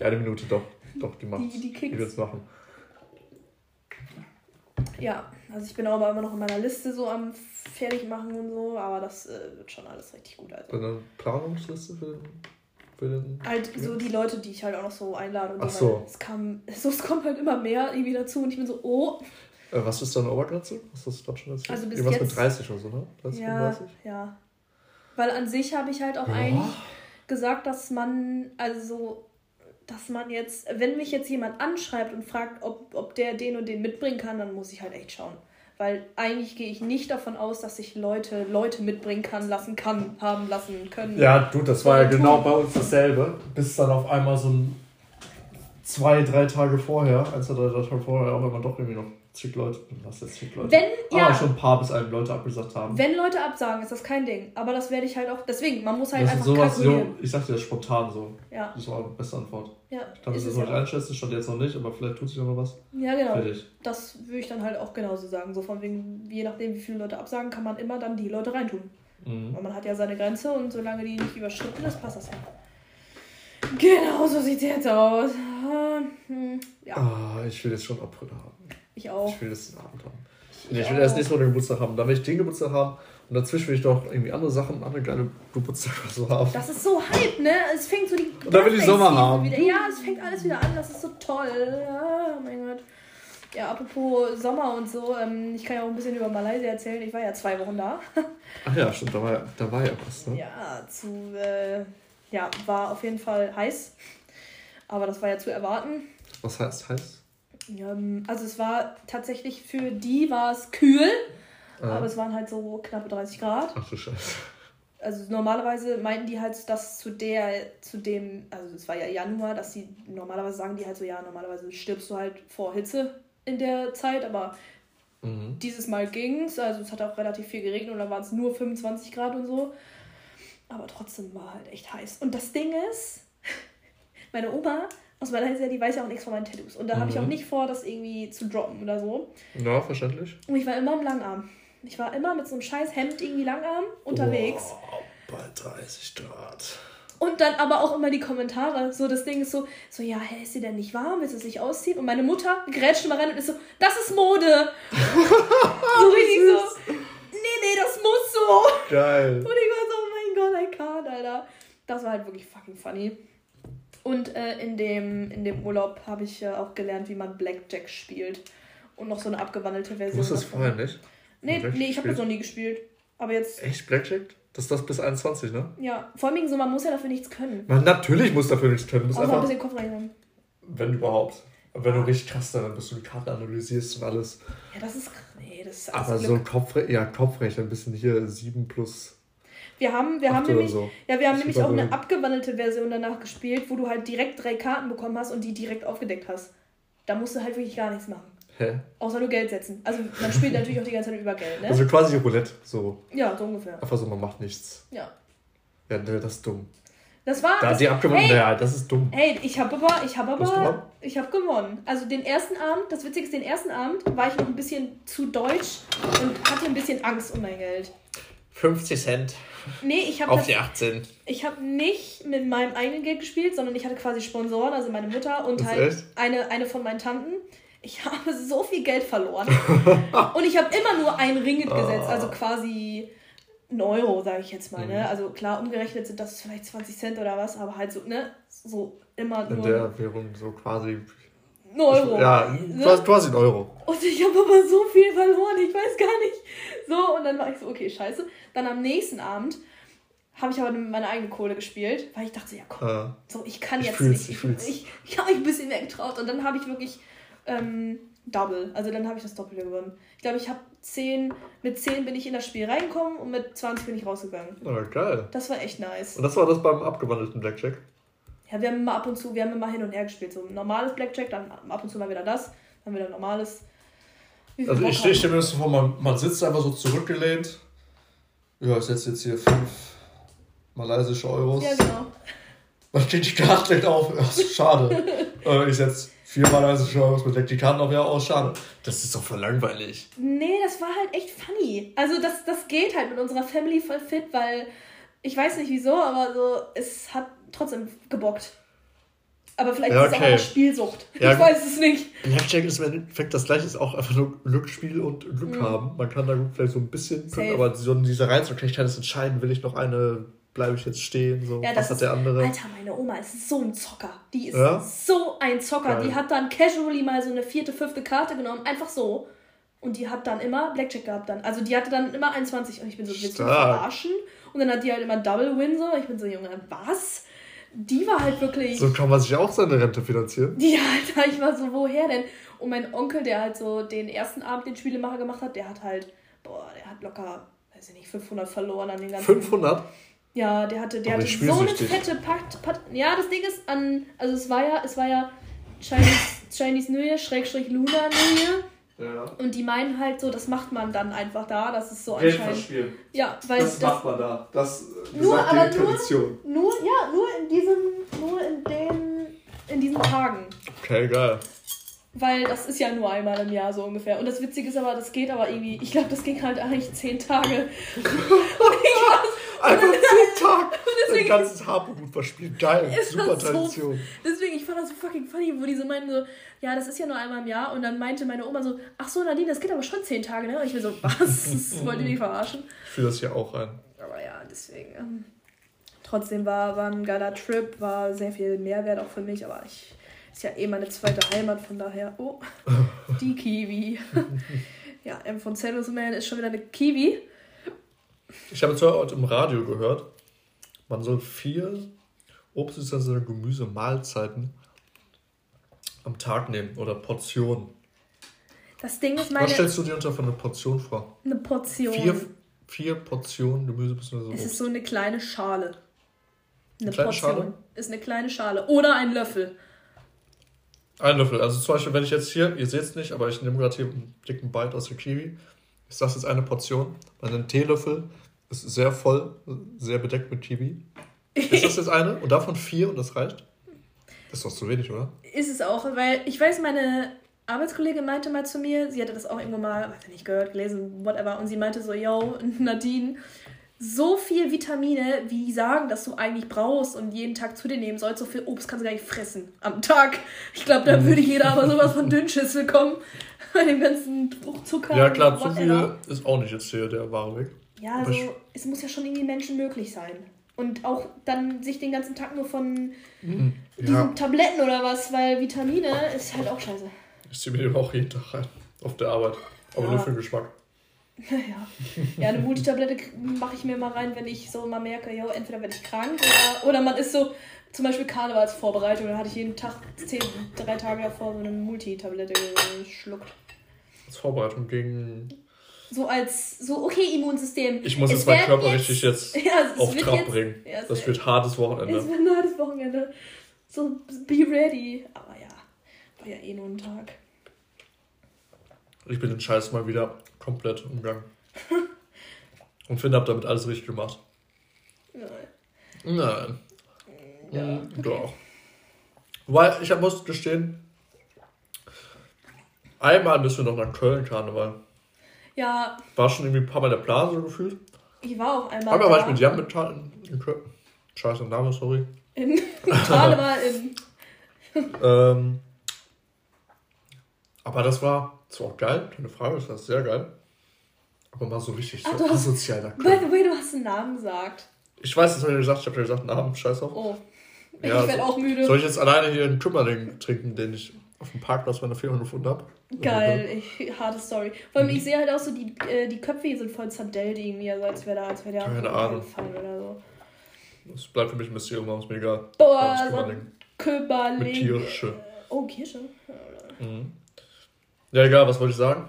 ja, eine Minute doch. Doch, die macht Die, die, die wird's machen. Ja, also ich bin aber immer noch in meiner Liste so am Fertigmachen und so, aber das äh, wird schon alles richtig gut. Also. Eine Planungsliste für den, für den Halt so die Leute, die ich halt auch noch so einlade und Ach so. Es, kam, so, es kommt halt immer mehr irgendwie dazu und ich bin so, oh. Äh, was ist deine Obergrenze? Hast du das gerade schon erzählt? Also bis Irgendwas jetzt, mit 30 oder so, ne? 30, ja, 35? ja. Weil an sich habe ich halt auch ja. eigentlich gesagt, dass man, also dass man jetzt, wenn mich jetzt jemand anschreibt und fragt, ob, ob der den und den mitbringen kann, dann muss ich halt echt schauen. Weil eigentlich gehe ich nicht davon aus, dass ich Leute Leute mitbringen kann, lassen kann, haben lassen können. Ja, du, das war ja genau bei uns dasselbe. Bis dann auf einmal so ein zwei, drei Tage vorher, eins oder drei Tage vorher, auch immer doch irgendwie noch zig Leute, was jetzt zig Leute? Wenn, ja. Aber schon ein paar bis ein Leute abgesagt haben. Wenn Leute absagen, ist das kein Ding. Aber das werde ich halt auch, deswegen, man muss halt das einfach sowas, so, ich sag dir das spontan so. Ja. Das war die beste Antwort. Ja, Ich kann das jetzt es noch nicht einschätzen, stand jetzt noch nicht, aber vielleicht tut sich noch mal was. Ja, genau. Fertig. Das würde ich dann halt auch genauso sagen. So von wegen, je nachdem, wie viele Leute absagen, kann man immer dann die Leute reintun. Mhm. Weil man hat ja seine Grenze und solange die nicht überschritten ist, passt das ja. Genau, so sieht jetzt aus. Ah, hm, Ja, Ah, ich will jetzt schon April haben. Ich auch. Ich will einen Abend haben. Ich Ich will erst nächste Woche den Geburtstag haben. Dann will ich den Geburtstag haben. Und dazwischen will ich doch irgendwie andere Sachen, andere geile Geburtstage oder so haben. Das ist so hype, ne? Es fängt so die. Und dann will ich Sommer haben. Wieder. Ja, es fängt alles wieder an. Das ist so toll. Ja, oh mein Gott. Ja, apropos Sommer und so, ähm, ich kann ja auch ein bisschen über Malaysia erzählen. Ich war ja zwei Wochen da. Ach ja, stimmt, da war, ja- da war ja was, ne? Ja, zu, äh, ja, war auf jeden Fall heiß. Aber das war ja zu erwarten. Was heißt heiß? Ähm, also es war tatsächlich für die war es kühl, Ah. aber es waren halt so knappe 30 Grad. Ach du Scheiße. Also normalerweise meinten die halt, dass zu der, zu dem, also es war ja Januar, dass sie normalerweise sagen die halt so, ja, normalerweise stirbst du halt vor Hitze in der Zeit, aber Mhm. dieses Mal ging's, also es hat auch relativ viel geregnet und dann waren es nur 25 Grad und so. Aber trotzdem war halt echt heiß. Und das Ding ist, meine Oma aus Malaysia, die weiß ja auch nichts von meinen Tattoos. Und da habe ich auch Mhm. nicht vor, das irgendwie zu droppen oder so. Ja, verständlich. Und ich war immer im Langarm. Ich war immer mit so einem scheiß Hemd irgendwie Langarm unterwegs. Wow, bald 30 Grad. Und dann aber auch immer die Kommentare. So, das Ding ist so, so, ja, hä, ist dir denn nicht warm? Willst du es nicht ausziehen? Und meine Mutter grätscht immer rein und ist so, das ist Mode. so richtig so, nee, nee, das muss so. Geil. Und ich war so, oh mein Gott, I can't, Alter. Das war halt wirklich fucking funny. Und äh, in, dem, in dem Urlaub habe ich äh, auch gelernt, wie man Blackjack spielt. Und noch so eine abgewandelte Du Version. wusstest davon. vorher nicht? Nee, Blackjack nee, ich habe das noch nie gespielt. Aber jetzt, Echt Blackjack? Das ist das bis 21, ne? ja, vor allem so, man muss ja dafür nichts können. Man, natürlich muss dafür nichts können. Du musst Außer ein einfach, bisschen Kopf rechnen. wenn überhaupt. Wenn du richtig krass dann bist, du die Karten analysierst und alles. Ja, das ist, nee, das ist Aber Glück. so Kopfre ja, Kopfrechnen, ein bisschen hier 7 plus Wir haben, wir haben 8 oder nämlich, so. ja, wir haben Ich nämlich auch eine abgewandelte Version danach gespielt, wo du halt direkt drei Karten bekommen hast und die direkt aufgedeckt hast. Da musst du halt wirklich gar nichts machen. Hä? Außer nur Geld setzen. Also man spielt natürlich auch die ganze Zeit über Geld, ne? Also quasi Roulette, so. ja, so ungefähr. Einfach so, man macht nichts. Ja. Ja, ne, das ist dumm. Das war. Da das, die abgewonnen, hey, ja, das ist dumm. hey, ich habe aber, ich habe aber, ich habe gewonnen. Also den ersten Abend, das Witzige ist, den ersten Abend war ich noch ein bisschen zu deutsch und hatte ein bisschen Angst um mein Geld. 50 Cent Nee, ich habe auf die 18. Ich habe nicht mit meinem eigenen Geld gespielt, sondern ich hatte quasi Sponsoren, also meine Mutter und Das halt eine, eine von meinen Tanten. Ich habe so viel Geld verloren. und ich habe immer nur ein Ringgit gesetzt, also quasi ein Euro, sage ich jetzt mal. Ne? Also klar, umgerechnet sind das vielleicht 20 Cent oder was, aber halt so, ne? So immer In nur der Währung so quasi. ein Euro. Ja, ne? quasi, quasi ein Euro. Und ich habe aber so viel verloren, ich weiß gar nicht. So, und dann war ich so, okay, scheiße. Dann am nächsten Abend habe ich aber meine eigene Kohle gespielt, weil ich dachte, ja komm, Äh, so, ich kann Ich jetzt nicht. ich Ich, ich, habe mich ein bisschen mehr getraut und dann habe ich wirklich ähm, Double. Also dann habe ich das Doppelte gewonnen. Ich glaube, ich habe 10, mit 10 bin ich in das Spiel reingekommen und mit 20 bin ich rausgegangen. oh, geil. Das war echt nice. Und das war das beim abgewandelten Blackjack. Ja, wir haben immer ab und zu, wir haben immer hin und her gespielt. So normales Blackjack, dann ab und zu mal wieder das, dann wieder normales. Also ich stelle mir das so vor, man, man sitzt einfach so zurückgelehnt. Ja, ich setze jetzt hier fünf malaysische Euros. Ja, genau. Dann steht die Karte direkt auf. Ach, schade. äh, ich setze vier malaysische Euros, man deckt die Karten auf, ja, aus, schade. Das ist doch voll langweilig. Nee, das war halt echt funny. Also das, das geht halt mit unserer Family voll fit, weil ich weiß nicht wieso, aber so, es hat trotzdem gebockt. Aber vielleicht Ja, ist es auch okay. eine Spielsucht. Ja, ich weiß es nicht. Blackjack ist im Endeffekt das gleiche, ist auch einfach nur Glücksspiel und Glück haben. Man kann da vielleicht so ein bisschen, Mhm. Safe. aber so dieser Reiz und kann das entscheiden, will ich noch eine, bleibe ich jetzt stehen, so, Ja, was das hat der andere. Alter, meine Oma ist so ein Zocker. Die ist Ja? so ein Zocker. Geil. Die hat dann casually mal so eine vierte, fünfte Karte genommen, einfach so. Und die hat dann immer Blackjack gehabt dann. Also die hatte dann immer 21 und ich bin so, willst du verarschen? Und dann hat die halt immer Double Win so. Ich bin so, Junge, was? Die war halt wirklich... So kann man sich auch seine Rente finanzieren. Ja, Alter, ich war so, woher denn? Und mein Onkel, der halt so den ersten Abend den Spielemacher gemacht hat, der hat halt, boah, der hat locker, weiß ich nicht, 500 verloren an den ganzen. 500? Ja, der hatte, der hatte so eine fette Pakt, Pakt. Ja, das Ding ist an, also es war ja, es war ja Chinese, Chinese New Year, Schrägstrich Lunar New Year. Ja. Und die meinen halt so, das macht man dann einfach da, das ist so Geld anscheinend. Verspielen. Ja, weil das, das macht man da. Das nur, aber die Tradition. Nur, nur, ja, nur in diesem, nur in den, in diesen Tagen. Okay, geil. Weil das ist ja nur einmal im Jahr so ungefähr. Und das Witzige ist aber, das geht aber irgendwie, ich glaube, das ging halt eigentlich zehn Tage. Einfach zehn Tage. Deswegen, ganzes Haarbrot verspielt. Geil, super Tradition. So, deswegen, ich fand das so fucking funny, wo die so meinten so, ja, das ist ja nur einmal im Jahr. Und dann meinte meine Oma so, ach so, Nadine, das geht aber schon zehn Tage, ne? Und ich bin so, was? Das wollt ihr mich verarschen? Ich fühle das ja auch ein. Aber ja, deswegen. Ähm, trotzdem war, war ein geiler Trip, war sehr viel Mehrwert auch für mich, aber ich ist ja eh meine zweite Heimat, von daher. Oh, die Kiwi. ja, M von Salesman ist schon wieder eine Kiwi. Ich habe jetzt heute im Radio gehört, man soll vier Obst- bzw. Gemüse-Mahlzeiten am Tag nehmen oder Portionen. Das Ding ist meine. Was stellst du dir unter für eine Portion vor? Eine Portion. Vier, vier Portionen Gemüse bzw. Obst. Es ist so eine kleine Schale. Eine, eine kleine Portion. Schale? Ist eine kleine Schale. Oder ein Löffel. Ein Löffel. Also zum Beispiel, wenn ich jetzt hier, ihr seht es nicht, aber ich nehme gerade hier einen dicken Bite aus der Kiwi. Ist das jetzt eine Portion? Weil ein Teelöffel ist sehr voll, sehr bedeckt mit Kiwi. Ist das jetzt eine? Und davon vier und das reicht? Das ist doch zu wenig, oder? Ist es auch, weil ich weiß, meine Arbeitskollegin meinte mal zu mir, sie hatte das auch irgendwo mal, weiß ich nicht, gehört, gelesen, whatever, und sie meinte so, yo, Nadine, so viel Vitamine, wie die sagen, dass du eigentlich brauchst und jeden Tag zu dir nehmen sollst, so viel Obst kannst du gar nicht fressen am Tag. Ich glaube, da würde jeder aber sowas von Dünnschiss bekommen. Bei dem ganzen Fruchtzucker. Ja, klar, zu viel ist auch nicht jetzt hier der wahre Weg. Ja, also es muss ja schon irgendwie Menschen möglich sein. Und auch dann sich den ganzen Tag nur von mhm. diesen ja. Tabletten oder was, weil Vitamine ist halt auch scheiße. Ich ziehe mir den auch jeden Tag rein. Auf der Arbeit. Aber ja. nur für den Geschmack. Ja, ja eine Multitablette mache ich mir mal rein, wenn ich so mal merke, jo, entweder werde ich krank oder, oder man ist so, zum Beispiel Karnevalsvorbereitung, da hatte ich jeden Tag zehn, drei Tage davor so eine Multitablette geschluckt. Als Vorbereitung gegen. So als, so, okay, Immunsystem. Ich muss jetzt meinen Körper jetzt, richtig jetzt ja, auf Trab jetzt, bringen. Ja, das wird, hartes Wochenende. Es wird ein hartes Wochenende. So, be ready. Aber ja, war ja eh nur ein Tag. Ich bin den Scheiß mal wieder komplett umgangen. Und finde, habe damit alles richtig gemacht. Nein. Nein. Ja, hm, okay. Doch. Weil ich muss gestehen, einmal müssen wir noch nach Köln Karneval. Ja. War schon irgendwie ein paar Mal der Plan so gefühlt. Ich war auch einmal. Einmal war ich mit Jan mit in, in Köln. Scheiße, Name, sorry. In Karneval in. ähm, aber das war zwar auch geil, keine Frage, das war sehr geil. Aber mal so richtig Ach, so asozial. By the way, du hast einen Namen gesagt. Ich weiß, das habe ich gesagt. Ich habe ja gesagt, Namen, scheiß auf. Oh. Ich ja, werde so, auch müde. Soll ich jetzt alleine hier einen Kümmerling trinken, den ich auf dem Parkplatz meiner Firma gefunden habe? Geil, ich, harte Story. Vor allem, ich sehe halt auch so, die, äh, die Köpfe hier sind voll zerdellt irgendwie, also als wäre da, als wäre der Keine Ahnung. gefallen oder so. Das bleibt für mich ein Mysterium, aber ist mir egal. Boah, so Kümmerling. Mit Kirsche. Oh, Kirsche? Mhm. Ja, egal, was wollte ich sagen?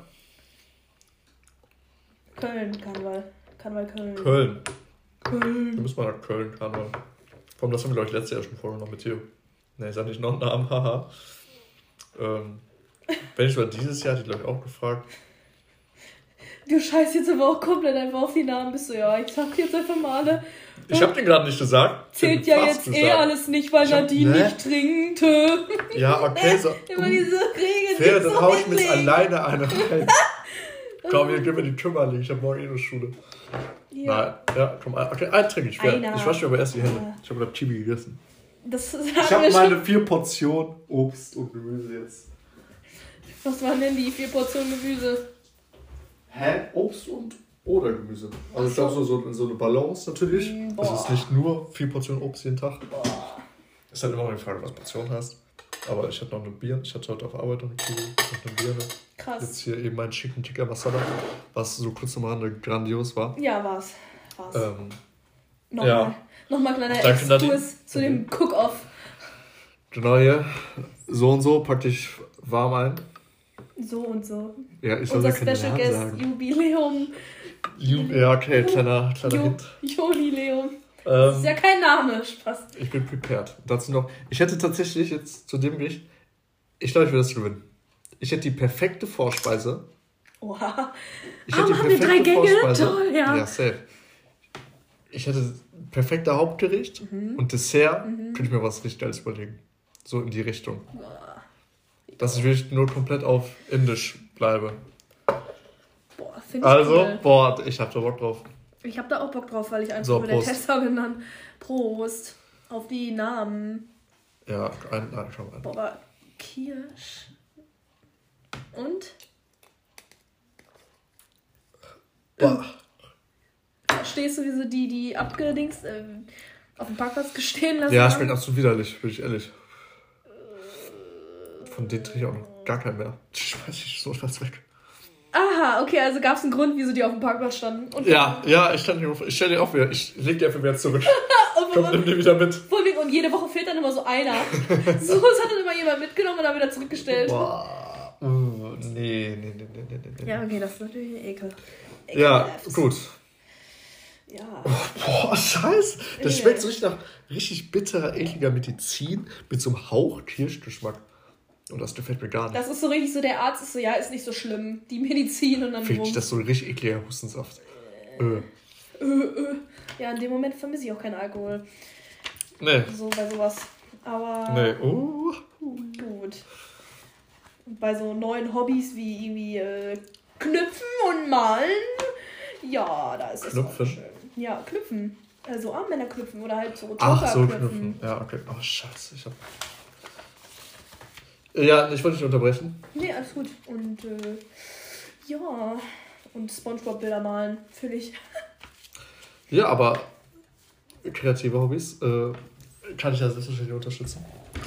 Köln, Karneval. Karneval Köln. Köln. Köln. Wir müssen mal nach Köln, Karneval. Vor allem, das haben wir, glaube ich, letztes Jahr schon vorgenommen mit Theo. Ne, sag nicht noch einen Namen, haha. Ähm, wenn ich mal dieses Jahr, die glaube ich auch gefragt. Du scheißt jetzt aber auch komplett einfach auf die Namen. Bist du, ja, ich sag jetzt einfach mal alle. Ich hab den gerade nicht gesagt. Zählt ja jetzt gesagt. eh alles nicht, weil Nadine ne? nicht trinkt. Ja, okay, so. Immer diese Regeln. Fair, dann hau ich mir alleine eine rein. komm, hier, gib mir die Kümmerling. Ich hab morgen eh nur Schule. Ja. Nein, ja, komm, okay, einen trinke ich. Ich wasche mir aber erst die Hände. Ich habe gerade Chibi gegessen. Das ich habe meine vier Portionen Obst und Gemüse jetzt. Was waren denn die vier Portionen Gemüse? Hä? Obst und oder Gemüse. Also ich glaube so, so, so eine Balance natürlich. Boah. Es ist nicht nur vier Portionen Obst jeden Tag. Boah. Ist halt immer noch die Frage, was Portion heißt. Aber ich hatte noch eine Bier. Ich hatte heute auf Arbeit noch eine, noch eine Birne. Krass. Jetzt hier eben mein Chicken Tikka Masala, was so kurz am Rande grandios war. Ja, war's. war's. Ähm, Nochmal, ja. Nochmal kleiner Exkurs zu dem Cook-Off. Genau hier. So und so packte ich warm ein. So und so. Ja, ich Unser Special Namen Guest sagen. Jubiläum. Ju ja, okay, kleiner, kleiner Ju Hint. Jubiläum. Das ist Ähm, ja kein Name, Spaß. ich bin prepared. Dazu noch, ich hätte tatsächlich jetzt zu dem Gericht, ich glaube, ich will das gewinnen. Ich hätte die perfekte Vorspeise. Oha. Ich Ah, hätte die machen wir drei perfekte Gänge? Vorspeise. Toll, ja. Ja, safe. Ich hätte perfekte Hauptgericht Mhm. und Dessert könnte ich mir was richtig Geiles überlegen. So in die Richtung. Dass ich wirklich nur komplett auf Indisch bleibe. Boah, finde ich Also, cool. boah, ich hab da Bock drauf. Ich habe da auch Bock drauf, weil ich einfach So, nur der Prost. Tester bin dann. Prost. Auf die Namen. Ja, ein, nein, schau mal. Boah, aber Kirsch. Und? Boah. Verstehst du, wie so die, die abgedings ähm, auf dem Parkplatz gestehen lassen Ja, schmeckt absolut widerlich, bin ich ehrlich. Von denen trinke ich auch noch gar keinen mehr. Die schmeiß ich so was weg. Aha, okay, also gab es einen Grund, wieso die auf dem Parkplatz standen. Und Ja, ja, ich auf, ich stell dir auch wieder, ich leg dir einfach wieder zurück. und, Komm, nimm die wieder mit. und jede Woche fehlt dann immer so einer. so, es hat dann immer jemand mitgenommen und dann wieder zurückgestellt. Boah. Uh, nee, nee, nee, nee, nee, nee. Ja, okay, das ist natürlich ein Ekel. Ja, gut. Ja. Boah, scheiße. Das schmeckt so richtig nach richtig bitterer, ekliger Medizin mit so einem Hauch Kirschgeschmack. Und das gefällt mir gar nicht. Das ist so richtig so, der Arzt ist so, ja, ist nicht so schlimm. Die Medizin und dann Finde ich das so ein richtig ekliger Hustensaft. Äh. Ja, in dem Moment vermisse ich auch keinen Alkohol. Nee. So bei sowas. Aber Nee. Oh. gut. Und bei so neuen Hobbys wie irgendwie äh, Knüpfen und Malen, ja, da ist es schön. Ja, Knüpfen. Also Armbänder knüpfen oder halt so Ach, so Toka knüpfen. Ja, okay. Oh, scheiße. Ich hab. Ja, ich wollte dich nicht unterbrechen. Nee, alles gut. Und äh, ja, und Spongebob-Bilder malen, finde ich. Ja, aber kreative Hobbys äh, kann ich ja selbstverständlich unterstützen.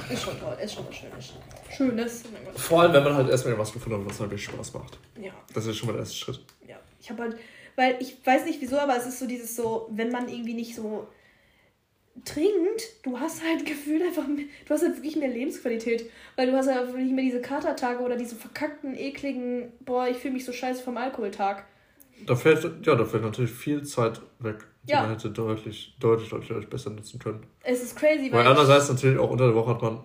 Ist schon toll, ist schon was Schönes. Schönes. Vor allem, wenn man halt erstmal was gefunden hat, was wirklich Spaß macht. Ja, Das ist schon mal der erste Schritt. ja. Ich habe halt, weil ich weiß nicht wieso, aber es ist so dieses so, wenn man irgendwie nicht so trinkt, du hast halt gefühlt einfach, mehr- du hast halt wirklich mehr Lebensqualität, weil du hast halt nicht mehr diese Katertage oder diese verkackten, ekligen, boah, ich fühle mich so scheiße vom Alkoholtag. Da fällt, ja, da fällt natürlich viel Zeit weg, die Ja. man hätte deutlich, deutlich, deutlich, deutlich besser nutzen können. Es ist crazy, weil Weil andererseits natürlich auch unter der Woche hat man,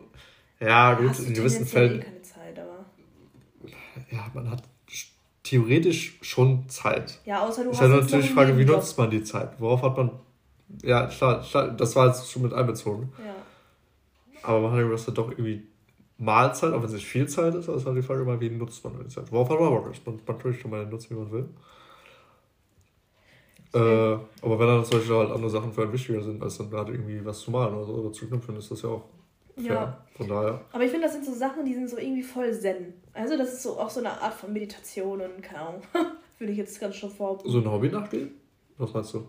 ja gut, in gewissen Fällen, eh keine Zeit, aber ja, man hat theoretisch schon Zeit. ja, außer du Ist hast ja jetzt natürlich die Frage, wie nutzt man die Zeit? Worauf hat man, ja, klar, klar das war jetzt schon mit einbezogen. Ja. Aber man hat ja gesagt, doch irgendwie Mahlzeit, auch wenn es nicht viel Zeit ist, aber es ist halt die Frage immer, wie nutzt man die Zeit? Worauf hat man Bock? Man, man kann schon mal nutzen, wie man will. Äh, aber wenn dann zum Beispiel halt andere Sachen für einen wichtiger sind, als dann gerade irgendwie was zu malen oder so oder zu knüpfen, ist das ja auch. Ja. Von daher, Aber ich finde, das sind so Sachen, die sind so irgendwie voll zen. Also das ist so auch so eine Art von Meditation und keine Ahnung. Würde ich jetzt ganz schon vor. so ein Hobby nachgehen? Was meinst du?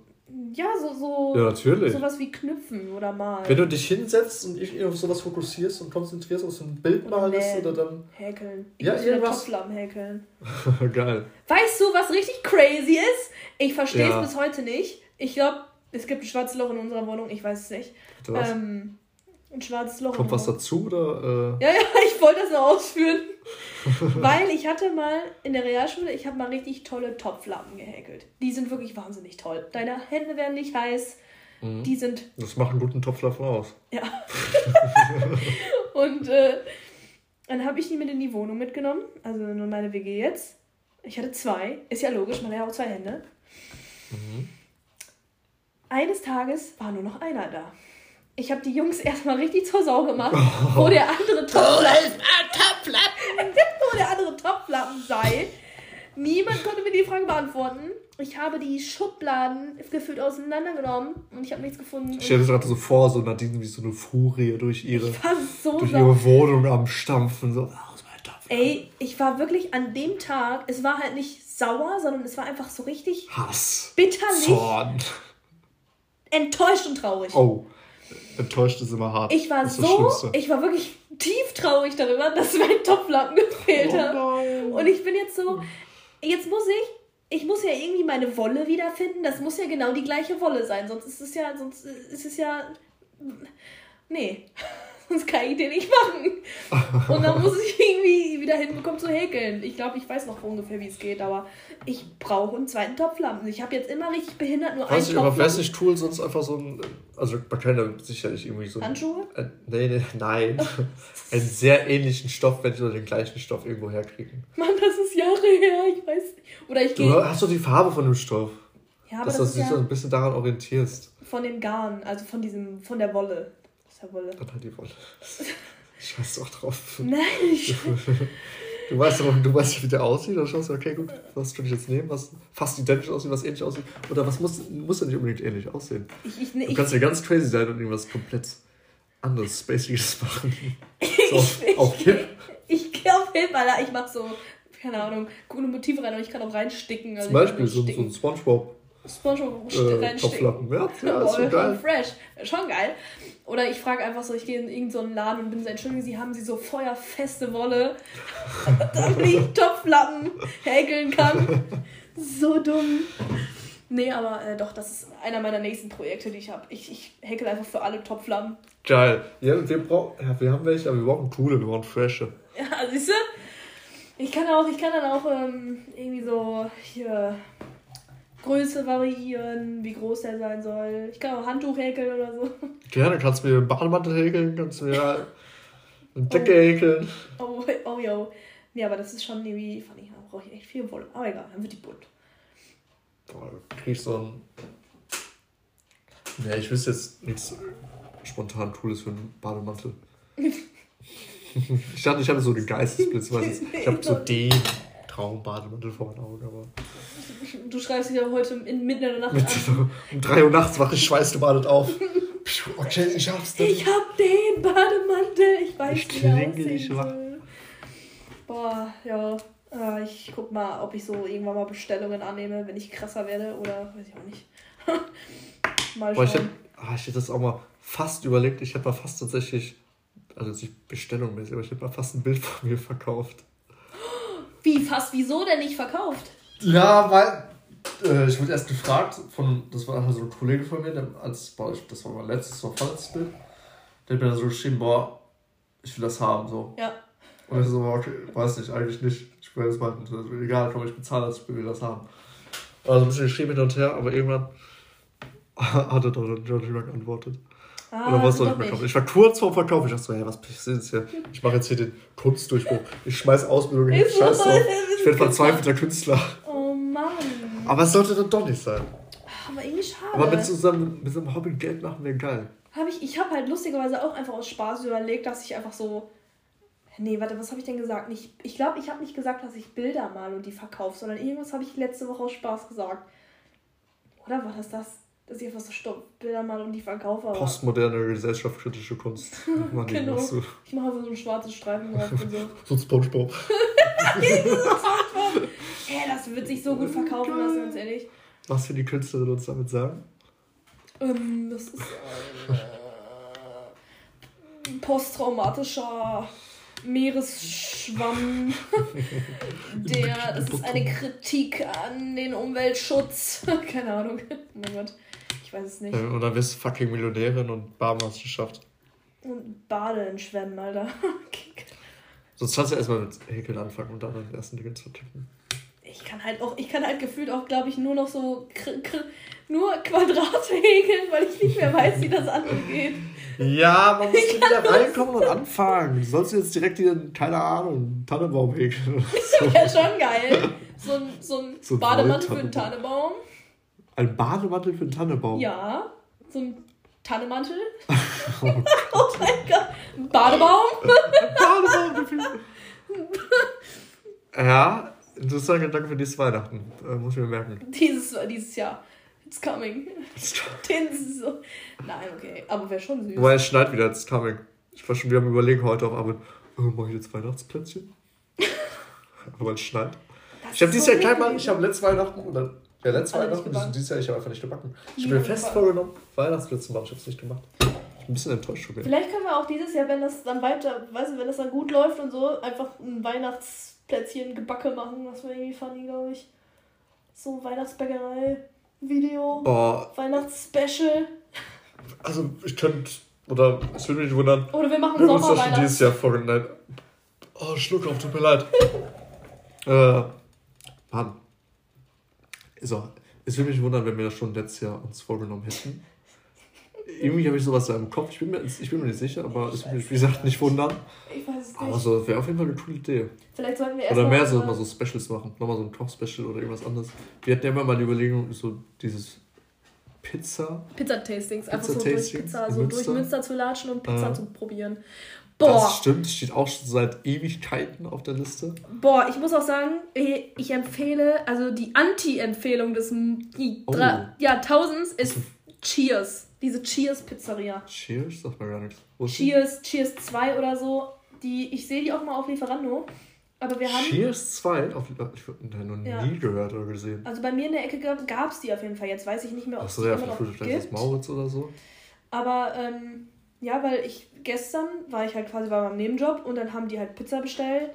Ja, so, so Ja, natürlich. sowas wie Knüpfen oder malen. Wenn du dich hinsetzt und dich auf sowas fokussierst und konzentrierst, auf so ein Bild Oder malst oder dann. Häkeln. Ich Ja, muss irgendwas. Topflappen häkeln. Geil. Weißt du, was richtig crazy ist? Ich verstehe es Ja. bis heute nicht. Ich glaube, es gibt ein schwarzes Loch in unserer Wohnung. Ich weiß es nicht. Ähm, ein schwarzes Loch. Kommt was dazu oder? Äh, Ja, ja, ich wollte das noch ausführen. Weil ich hatte mal in der Realschule, ich habe mal richtig tolle Topflappen gehäkelt. Die sind wirklich wahnsinnig toll. Deine Hände werden nicht heiß. Mhm. Die sind, das macht einen guten Topflaffen aus. ja. Und äh, dann habe ich die mit in die Wohnung mitgenommen. Also nur meine WG jetzt. Ich hatte zwei. Ist ja logisch, man hat ja auch zwei Hände. Eines Tages war nur noch einer da. Ich habe die Jungs erstmal richtig zur Sau gemacht, wo der andere Topflappen, wo der andere Topflappen sei. Niemand konnte mir die Frage beantworten. Ich habe die Schubladen gefühlt auseinandergenommen und ich habe nichts gefunden. Ich stelle mir das gerade so vor, so Nadine wie so eine Furie durch ihre, so durch ihre Wohnung am Stampfen. So. Ey, ich war wirklich an dem Tag, es war halt nicht sauer, sondern es war einfach so richtig Hass. bitterlich, Zorn. enttäuscht und traurig. Oh. Enttäuscht ist immer hart. Ich war so, ich war wirklich tief traurig darüber, dass mein Topflappen gefehlt hat. Oh nein. Und ich bin jetzt so, jetzt muss ich, ich muss ja irgendwie meine Wolle wiederfinden. Das muss ja genau die gleiche Wolle sein, sonst ist es ja, sonst ist es ja, nee, sonst kann ich den nicht machen. Und dann muss ich irgendwie wieder hinbekommen zu häkeln. Ich glaube, ich weiß noch ungefähr, wie es geht, aber ich brauche einen zweiten Topflappen. Ich habe jetzt immer richtig behindert nur Weiß einen Topflappen. weiß ich, Tool sonst einfach so ein. Also, man kann ja sicherlich irgendwie so. ein- Handschuhe? Äh, nee, nee, nein. einen sehr ähnlichen Stoff, wenn oder den gleichen Stoff irgendwo herkriegen. Mann, das ist Jahre her, ich weiß nicht. Oder ich Du gehe. hast doch die Farbe von dem Stoff. Ja, aber dass das du dich so ja ein bisschen daran orientierst. von dem Garn, also von diesem, von der Wolle. Ja Wolle. Dann halt die Wolle. Scheiß doch drauf. Nein, ich. Du weißt doch, du weißt, wie der aussieht, dann schaust du, okay, gut, was würde ich jetzt nehmen, was fast identisch aussieht, was ähnlich aussieht. Oder was muss, muss ja nicht unbedingt ähnlich aussehen. Ich, ich, Du ich, kannst ja ganz crazy sein und irgendwas komplett anderes, Spaciges machen. So, ich, auf Hip. ich gehe auf Hip, Alter. Ich mach so, keine Ahnung, coole Motive rein und ich kann auch reinsticken. Also Zum ich Beispiel so, ein- so ein Spongebob Spongebob äh, reinsticken. Topflappen. Ja, ja, ist schon geil. fresh. Schon geil. Oder ich frage einfach so, ich gehe in irgendeinen so Laden und bin so, entschuldigen Sie, haben Sie so feuerfeste Wolle, damit ich Topflappen häkeln kann? So dumm. Nee, aber äh, doch, das ist einer meiner nächsten Projekte, die ich habe. Ich, ich häkel einfach für alle Topflappen. Geil. Ja, wir, brauchen, ja, wir haben welche, aber wir brauchen coole, wir brauchen frische. Ja, siehst du? Ich kann auch, ich kann dann auch ähm, irgendwie so hier Größe variieren, wie groß der sein soll. Ich kann auch Handtuch häkeln oder so. Gerne, kannst du mir einen Bademantel häkeln, kannst du mir eine Decke häkeln. Oh, oh, yo. Nee, aber das ist schon irgendwie, fand ich, da brauche ich echt viel Wolle. Aber egal, dann wird die bunt. Boah, du kriegst so ein. Nee, ich wüsste jetzt nichts spontan Cooles für einen Bademantel. ich dachte, ich hatte so einen Geistesblitz, weil es- ich habe so den Traumbademantel vor meinen Augen, aber Du schreibst dich ja heute in, mitten in der Nacht mit an. um 3 Uhr nachts wache ich schweißgebadet auf. Okay, ich schaff's. dann. Ich hab den Bademantel. Ich weiß Ich wie er klinge dich wach. Boah, ja. Äh, ich guck mal, ob ich so irgendwann mal Bestellungen annehme, wenn ich krasser werde oder weiß ich auch nicht. mal Boah, ich schauen. hätte ah, ich hätte das auch mal fast überlegt. Ich hätte mal fast tatsächlich, also nicht bestellungmäßig, aber ich hätte mal fast ein Bild von mir verkauft. Wie, fast, wieso denn nicht verkauft? Ja, weil äh, ich wurde erst gefragt von, das war einfach so ein Kollege von mir, der, als, boah, ich- das war mein letztes, das war vorletztes Bild, der hat mir dann so geschrieben, boah, ich will das haben, so. Ja. Und ich so, okay, weiß nicht, eigentlich nicht, ich will das machen, also, egal, komm, ich bezahle das, ich will das haben. Also ein bisschen geschrieben hin und her, aber irgendwann hat er doch dann nicht mehr geantwortet. Ah, Oder was soll ich mehr nicht. kaufen? Ich war kurz vorm Verkauf. Ich dachte so, hey, was ist jetzt hier? Ich mache jetzt hier den Kunstdurchbruch. Ich schmeiß Ausbildung hin. Scheiß drauf. das Ich werde verzweifelter Künstler. Aber es sollte dann doch nicht sein. Aber irgendwie schade. Aber mit zusammen mit so einem Hobby Geld machen wäre geil. Hab ich ich habe halt lustigerweise auch einfach aus Spaß überlegt, dass ich einfach so. Nee, warte, was habe ich denn gesagt? Nicht, ich glaube, ich habe nicht gesagt, dass ich Bilder mal und die verkaufe, sondern irgendwas habe ich letzte Woche aus Spaß gesagt. Oder war das das? Dass ich einfach so Stopp, Bilder mal und die verkaufe. Aber Postmoderne gesellschaftskritische Kunst. Die Genau. du. ich mache so einen schwarzen Streifen drauf und so. So ein Spongebob. Hä, das wird sich so gut verkaufen lassen, ganz ehrlich. Was will die Künstlerin uns damit sagen? Ähm, das ist ein äh, posttraumatischer Meeresschwamm. Der, das ist eine Kritik an den Umweltschutz. Keine Ahnung. Oh mein Gott. Ich weiß es nicht. Und dann wirst du fucking Millionärin und Barmeisterschaft. Und Bade in Schwemmen, Alter. Sonst kannst du erstmal mit Häkeln anfangen und dann den ersten Dinge zu tippen. Ich kann halt auch, ich kann halt gefühlt auch, glaube ich, nur noch so kr kr nur Quadrate häkeln, weil ich nicht mehr weiß, wie das andere geht. Ja, man muss wieder reinkommen und anfangen. Du sollst jetzt direkt hier, keine Ahnung, Tannenbaum häkeln so. Wäre schon geil. So ein, so ein So ein Bademantel für einen. Tannenbaum. Ein Bademantel für einen Tannenbaum. Ja, so ein Tannenmantel. Oh. Oh mein Gott. Ein Badebaum. Für... Ja, interessanter Gedanke für dieses Weihnachten. Äh, muss ich mir merken. Dieses, dieses Jahr. It's coming. Den so. Nein, okay. Aber wäre schon süß. Wobei es schneit wieder, it's coming. Ich war schon wieder am überlegen heute auf Arbeit, oh, mache ich jetzt Weihnachtsplätzchen? Aber es schneit. Das Ich habe dieses so Jahr kein Mal, ich habe letztes Weihnachten oder ja, letztes Weihnachten, gebacken. dieses Jahr, ich habe einfach nicht gebacken. Ich habe mir fest vorgenommen, Weihnachtsplätzchen zu machen, ich habe es nicht gemacht. Ich bin ein bisschen enttäuscht mir. Vielleicht können wir auch dieses Jahr, wenn das dann weiter, weißt du, wenn das dann gut läuft und so, einfach ein Weihnachtsplätzchen gebacke machen. Das wäre irgendwie funny, glaube ich. So ein Weihnachtsbäckerei-Video. Oh, Weihnachtsspecial. also ich könnte Oder es würde mich wundern. Oder wir machen wir haben uns das schon dieses Jahr vorgenommen. Oh, Schluck auf, tut mir leid. äh, Mann. So, es würde mich wundern, wenn wir das schon letztes Jahr uns vorgenommen hätten. Irgendwie habe ich sowas da im Kopf. Ich bin mir, ich bin mir nicht sicher, aber es würde mich, wie gesagt, nicht wundern. Ich weiß es Aber nicht. so wäre auf jeden Fall eine coole Idee. Vielleicht sollten wir Oder mehr so mal so Specials machen. Nochmal so ein Koch-Special oder irgendwas anderes. Wir hatten ja immer mal die Überlegung, so dieses Pizza. Pizza-Tastings, einfach so durch Pizza-Tastings Pizza, so durch Münster. Münster zu latschen und Pizza Ja. zu probieren. Das Boah, stimmt, steht auch schon seit Ewigkeiten auf der Liste. boah, ich muss auch sagen, ich empfehle, also die Anti-Empfehlung des Oh. Jahrtausends ist Cheers. Diese Cheers-Pizzeria. Cheers, sagt mir gar nichts. Cheers, Cheers 2 oder so. Die, ich sehe die auch mal auf Lieferando. Aber wir haben. Cheers 2? Auf, ich habe noch Ja. nie gehört oder gesehen. Also bei mir in der Ecke gab es die auf jeden Fall. Jetzt weiß ich nicht mehr, ob es Achso, die ja, immer noch vielleicht, gibt. Mauritz oder so. Aber ähm, ja, weil ich gestern war ich halt quasi bei meinem Nebenjob und dann haben die halt Pizza bestellt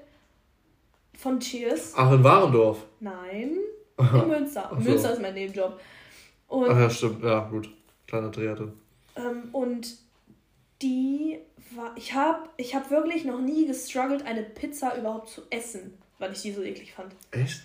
von Cheers. Ach, in Warendorf. Nein, in Münster. So. Münster ist mein Nebenjob. Und, Ach ja, stimmt. Ja, gut. Kleiner Dreher drin. ähm, und die war. Ich habe ich hab wirklich noch nie gestruggelt, eine Pizza überhaupt zu essen, weil ich die so eklig fand. Echt?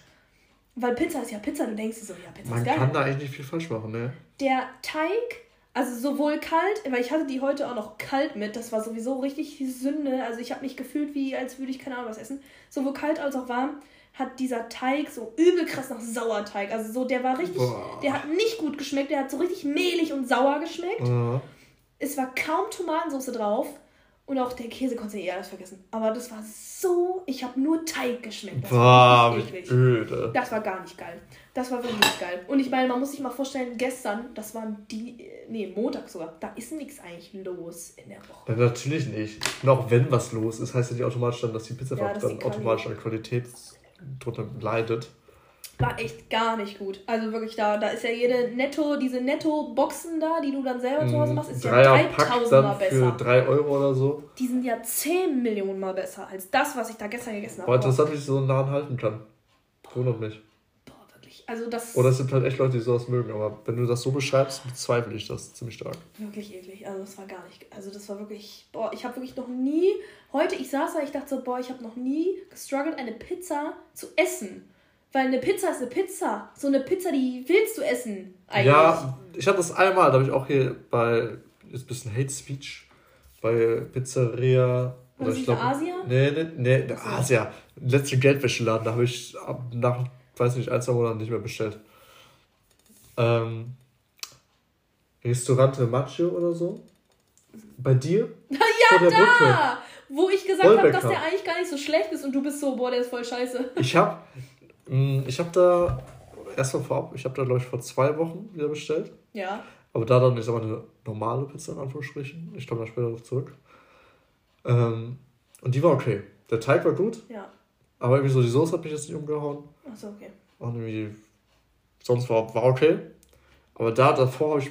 Weil Pizza ist ja Pizza, du denkst dir so, ja, Pizza Man ist geil. kann da eigentlich nicht viel falsch machen, ne? Der Teig, also sowohl kalt, weil ich hatte die heute auch noch kalt mit, das war sowieso richtig Sünde. Also ich habe mich gefühlt, wie als würde ich keine Ahnung was essen. Sowohl kalt als auch warm hat dieser Teig so übel krass nach Sauerteig. Also so, der war richtig, Boah. der hat nicht gut geschmeckt, der hat so richtig mehlig und sauer geschmeckt. Äh, Es war kaum Tomatensauce drauf. Und auch der Käse konnte ich eh alles vergessen. Aber das war so, ich habe nur Teig geschmeckt. Das boah, war eklig. öde. Das war gar nicht geil. Das war wirklich nicht geil. Und ich meine, man muss sich mal vorstellen, gestern, das waren die, nee, Montag sogar, da ist nichts eigentlich los in der Woche. Ja, natürlich nicht. Und auch wenn was los ist, heißt ja nicht automatisch dann, dass die Pizza Ja, dann automatisch an Qualität drunter leidet. War echt gar nicht gut. Also wirklich da, da ist ja jede Netto, diese Netto-Boxen da, die du dann selber zu Hause machst, ist ja Dreier-Pack 3000 dann Mal für besser. 3 Euro oder so. Die sind ja 10 Millionen Mal besser als das, was ich da gestern gegessen habe. interessant, wie ich so einen Laden halten kann. Wundert mich. Boah, wirklich. Also das Oder es sind halt echt Leute, die sowas mögen, aber wenn du das so beschreibst, bezweifle ich das ziemlich stark. Wirklich eklig. Also das war gar nicht. Also das war wirklich. Boah, ich habe wirklich noch nie. Heute, ich saß da, ich dachte so, boah, ich habe noch nie gestruggelt, eine Pizza zu essen. Weil eine Pizza ist eine Pizza. So eine Pizza, die willst du essen. Eigentlich. Ja, ich hatte das einmal, da habe ich auch hier bei, ist ein bisschen Hate Speech, bei Pizzeria. Oder ich glaube. Asia? Nee, nee, nee, der Asia. Letzte Geldwäscheladen, da habe ich ab, nach, weiß nicht, ein, zwei Monaten nicht mehr bestellt. Ähm, Restaurante Macho oder so. Bei dir? ja, Vor der Brücke. da! Wo ich gesagt habe, dass der eigentlich gar nicht so schlecht ist und du bist so, boah, der ist voll scheiße. Ich habe ich hab da, erstmal vorab, ich habe da, glaube ich, vor zwei Wochen wieder bestellt. Ja. Aber da dann ist aber eine normale Pizza in Anführungsstrichen. Ich komme da später darauf zurück. Ähm, und die war okay. Der Teig war gut, Ja. aber irgendwie so die Soße hat mich jetzt nicht umgehauen. Achso, okay. Und irgendwie, sonst war, war okay. Aber da davor habe ich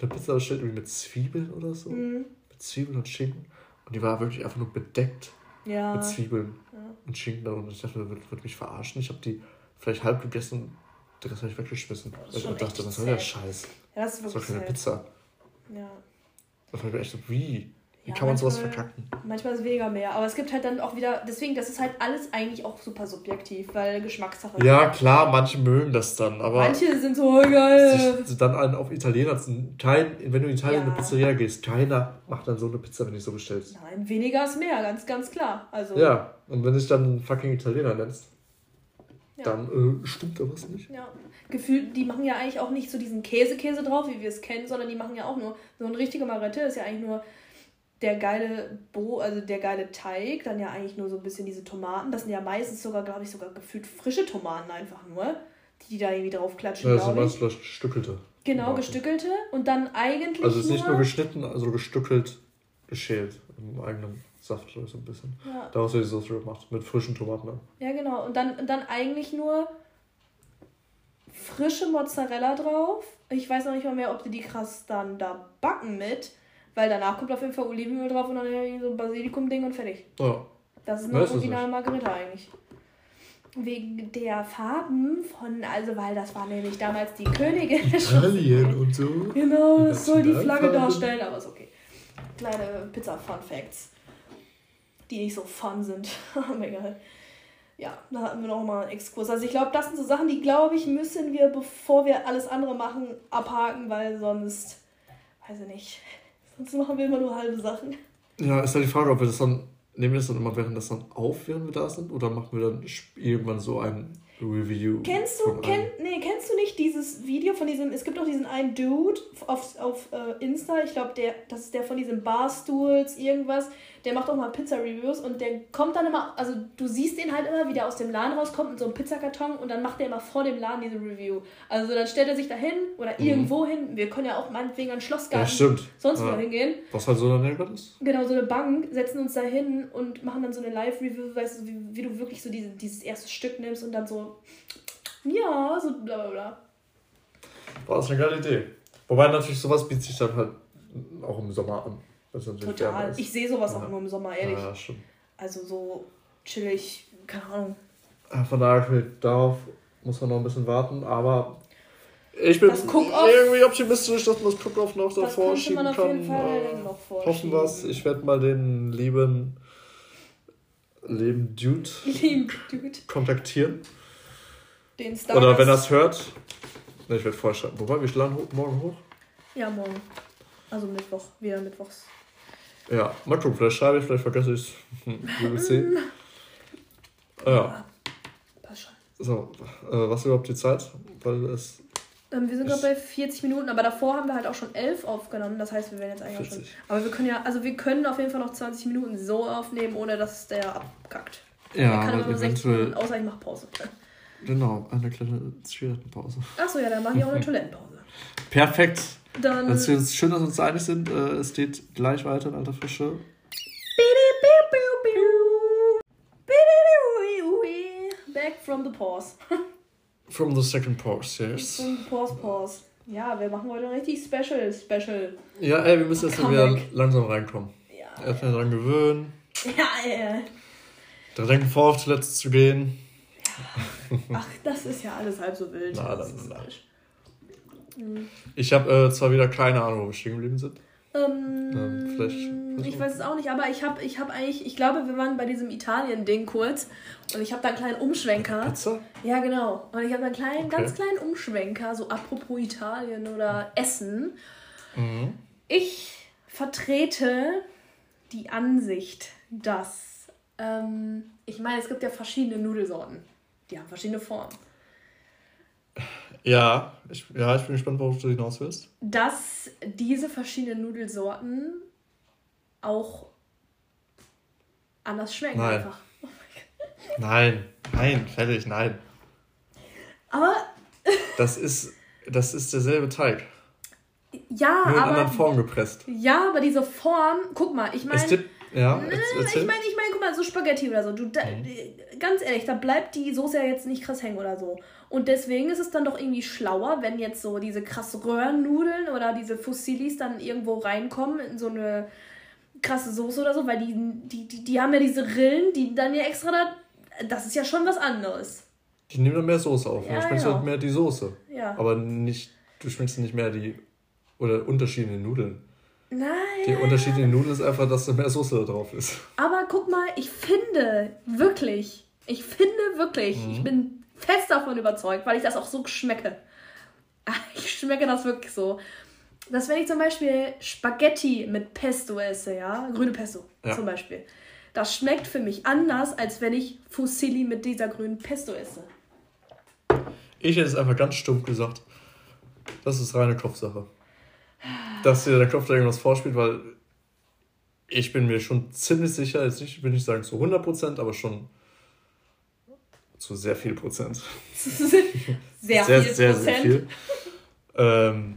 eine Pizza bestellt, irgendwie mit Zwiebeln oder so. Mhm. Mit Zwiebeln und Schinken. Und die war wirklich einfach nur bedeckt Ja. mit Zwiebeln ja. und Schinken. Und ich dachte, wird, wird mich verarschen. Ich habe die vielleicht halb gegessen, den Rest habe ich weggeschmissen. Das ich dachte, was soll der. Scheiß? Ja, das ist Das war wirklich keine. Pizza. Ja. Da fand ich mir echt so, wie? Wie Ja, kann man sowas verkacken? Manchmal ist weniger mehr. Aber es gibt halt dann auch wieder, deswegen, das ist halt alles eigentlich auch super subjektiv, weil Geschmackssache. Ja, klar, manche mögen das dann, aber Manche sind so oh, geil. sich dann einen auf Italiener zu kein, wenn du in Italien in Ja. eine Pizzeria gehst, keiner macht dann so eine Pizza, wenn du so bestellst. Nein, weniger ist mehr, ganz, ganz klar. Also, Ja, und wenn du dich dann fucking Italiener nennst, Ja. dann äh, stimmt da was nicht. ja. Gefühlt, die machen ja eigentlich auch nicht so diesen Käse-Käse drauf, wie wir es kennen, sondern die machen ja auch nur, so ein richtiger Marette ist ja eigentlich nur der geile Bo, also der geile Teig, dann ja eigentlich nur so ein bisschen diese Tomaten. Das sind ja meistens sogar, glaube ich, sogar gefühlt frische Tomaten einfach nur, die die da irgendwie draufklatschen, Ja, das sind glaube ich. meist vielleicht gestückelte. Genau, Tomaten. gestückelte und dann eigentlich Also es ist nicht nur geschnitten, also gestückelt, geschält. Im eigenen Saft so ein bisschen. ja, Daraus wird die Soße gemacht, mit frischen Tomaten. dann. ja, genau. Und dann, und dann eigentlich nur frische Mozzarella drauf. Ich weiß noch nicht mal mehr, ob die die krass dann da backen mit, weil danach kommt auf jeden Fall Olivenöl drauf und dann irgendwie so ein Basilikum-Ding und fertig. Ja. Das ist eine es originale Margarita eigentlich. Wegen der Farben von, also weil das war nämlich damals die Königin. Italien und so. Genau, das soll die Flagge darstellen, aber ist okay. kleine Pizza-Fun-Facts, die nicht so fun sind. Aber egal. Ja, da hatten wir noch mal einen Exkurs. Also ich glaube, das sind so Sachen, die, glaube ich, müssen wir, bevor wir alles andere machen, abhaken, weil sonst, weiß ich nicht, sonst machen wir immer nur halbe Sachen. Ja, ist halt die Frage, ob wir das dann, nehmen wir das dann immer während das dann auf, während wir da sind, oder machen wir dann irgendwann so ein Review? Kennst du, kenn, nee, kennst du nicht dieses Video von diesem, es gibt auch diesen einen Dude auf, auf äh, Insta, ich glaube, der, das ist der von diesem Barstools, irgendwas, der macht auch mal Pizza-Reviews und der kommt dann immer, also du siehst den halt immer, wie der aus dem Laden rauskommt in so einem Pizzakarton und dann macht der immer vor dem Laden diese Review. Also dann stellt er sich da hin oder mhm. irgendwo hin. Wir können ja auch meinetwegen an Schlossgarten ja, stimmt. sonst ja. wo hingehen. Was halt so daneben ist? Genau, so eine Bank, setzen uns da hin und machen dann so eine Live-Review, weißt du, wie, wie du wirklich so diese, dieses erste Stück nimmst und dann so, ja, so bla bla bla. Boah, das eine geile Idee. Wobei natürlich sowas bietet sich dann halt auch im Sommer an. Total. Ich sehe sowas ja. auch nur im Sommer, ehrlich. Ja, stimmt. Also so chillig, keine Ahnung. Von daher, darauf muss man noch ein bisschen warten, aber ich bin irgendwie optimistisch, dass man das Cook-Off noch davor schieben man auf kann. Jeden Fall äh, noch hoffen wir es. Ich werde mal den lieben, lieben Dude, Dude. kontaktieren. Den Star Oder wenn er es hört, ne, ich werde vorschreiben. Wobei, wir schlagen morgen hoch? Ja, morgen. Also Mittwoch, wieder Mittwochs. Ja, mal gucken, vielleicht schreibe ich, vielleicht vergesse ich es. Wir werden sehen. Ja. Passt schon. So, äh, was ist überhaupt die Zeit? Weil es. Ähm, wir sind gerade bei 40 Minuten, aber davor haben wir halt auch schon 11 aufgenommen. Das heißt, wir werden jetzt eigentlich 40. schon. Aber wir können ja, also wir können auf jeden Fall noch 20 Minuten so aufnehmen, ohne dass der abkackt. Ja, aber nur 16 Minuten, außer ich mache Pause. Genau, eine kleine Zigarettenpause. Achso, ja, dann mache ich auch eine Toilettenpause. Perfekt. Dann. Es ist schön, dass wir uns einig sind. Äh, es geht gleich weiter in alter Frische. Back from the pause. from the second pause, yes. From the pause, pause. Ja, wir machen heute richtig special, special. Ja, ey, wir müssen jetzt wieder langsam reinkommen. Ja. Erstmal dran gewöhnen. Ja, ja. Da denken vor, auf Toilette zu gehen. Ja. Ach, das ist ja alles halb so wild. Na, das ist falsch. Mhm. Ich habe äh, zwar wieder keine Ahnung, wo wir stehen geblieben sind. Ähm, ähm, vielleicht, ich weiß es auch nicht, aber ich habe ich hab eigentlich, ich glaube, wir waren bei diesem Italien-Ding kurz und ich habe da einen kleinen Umschwenker. Pizza? Ja, genau. Und ich habe einen kleinen, okay. ganz kleinen Umschwenker, so apropos Italien oder Essen. Mhm. Ich vertrete die Ansicht, dass, ähm, ich meine, es gibt ja verschiedene Nudelsorten. Die haben verschiedene Formen. Ja, ich, ja, ich bin gespannt, worauf du hinaus willst. Dass diese verschiedenen Nudelsorten auch anders schmecken nein. einfach. Oh nein, nein, fertig, nein. Aber. das ist, das ist derselbe Teig. Ja, Nur in aber. anderen Form gepresst. Ja, aber diese Form, guck mal, ich meine. Ja, erzähl. ich meine, ich meine, mal, so Spaghetti oder so. Du, da, mhm. Ganz ehrlich, da bleibt die Soße ja jetzt nicht krass hängen oder so. Und deswegen ist es dann doch irgendwie schlauer, wenn jetzt so diese krass Röhrennudeln oder diese Fusillis dann irgendwo reinkommen in so eine krasse Soße oder so, weil die, die, die, die haben ja diese Rillen, die dann ja extra da. Das ist ja schon was anderes. Die nehmen dann mehr Soße auf. Ja, dann schmeckst genau. du halt mehr die Soße. Ja. Aber nicht, du schmeckst nicht mehr die. Oder Unterschiede in den Nudeln. Nein. Der Unterschied in den Nudeln ist einfach, dass da mehr Soße da drauf ist. Aber guck mal, ich finde wirklich, ich finde wirklich, mhm. ich bin fest davon überzeugt, weil ich das auch so schmecke. Ich schmecke das wirklich so. Dass wenn ich zum Beispiel Spaghetti mit Pesto esse, ja, grüne Pesto ja. zum Beispiel, das schmeckt für mich anders, als wenn ich Fusilli mit dieser grünen Pesto esse. Ich hätte es einfach ganz stumpf gesagt. Das ist reine Kopfsache. Dass dir der Kopf da irgendwas vorspielt, weil ich bin mir schon ziemlich sicher, jetzt nicht, will ich sagen zu 100%, aber schon zu sehr viel Prozent. sehr, sehr, viel sehr, Prozent. Sehr viel. Ähm,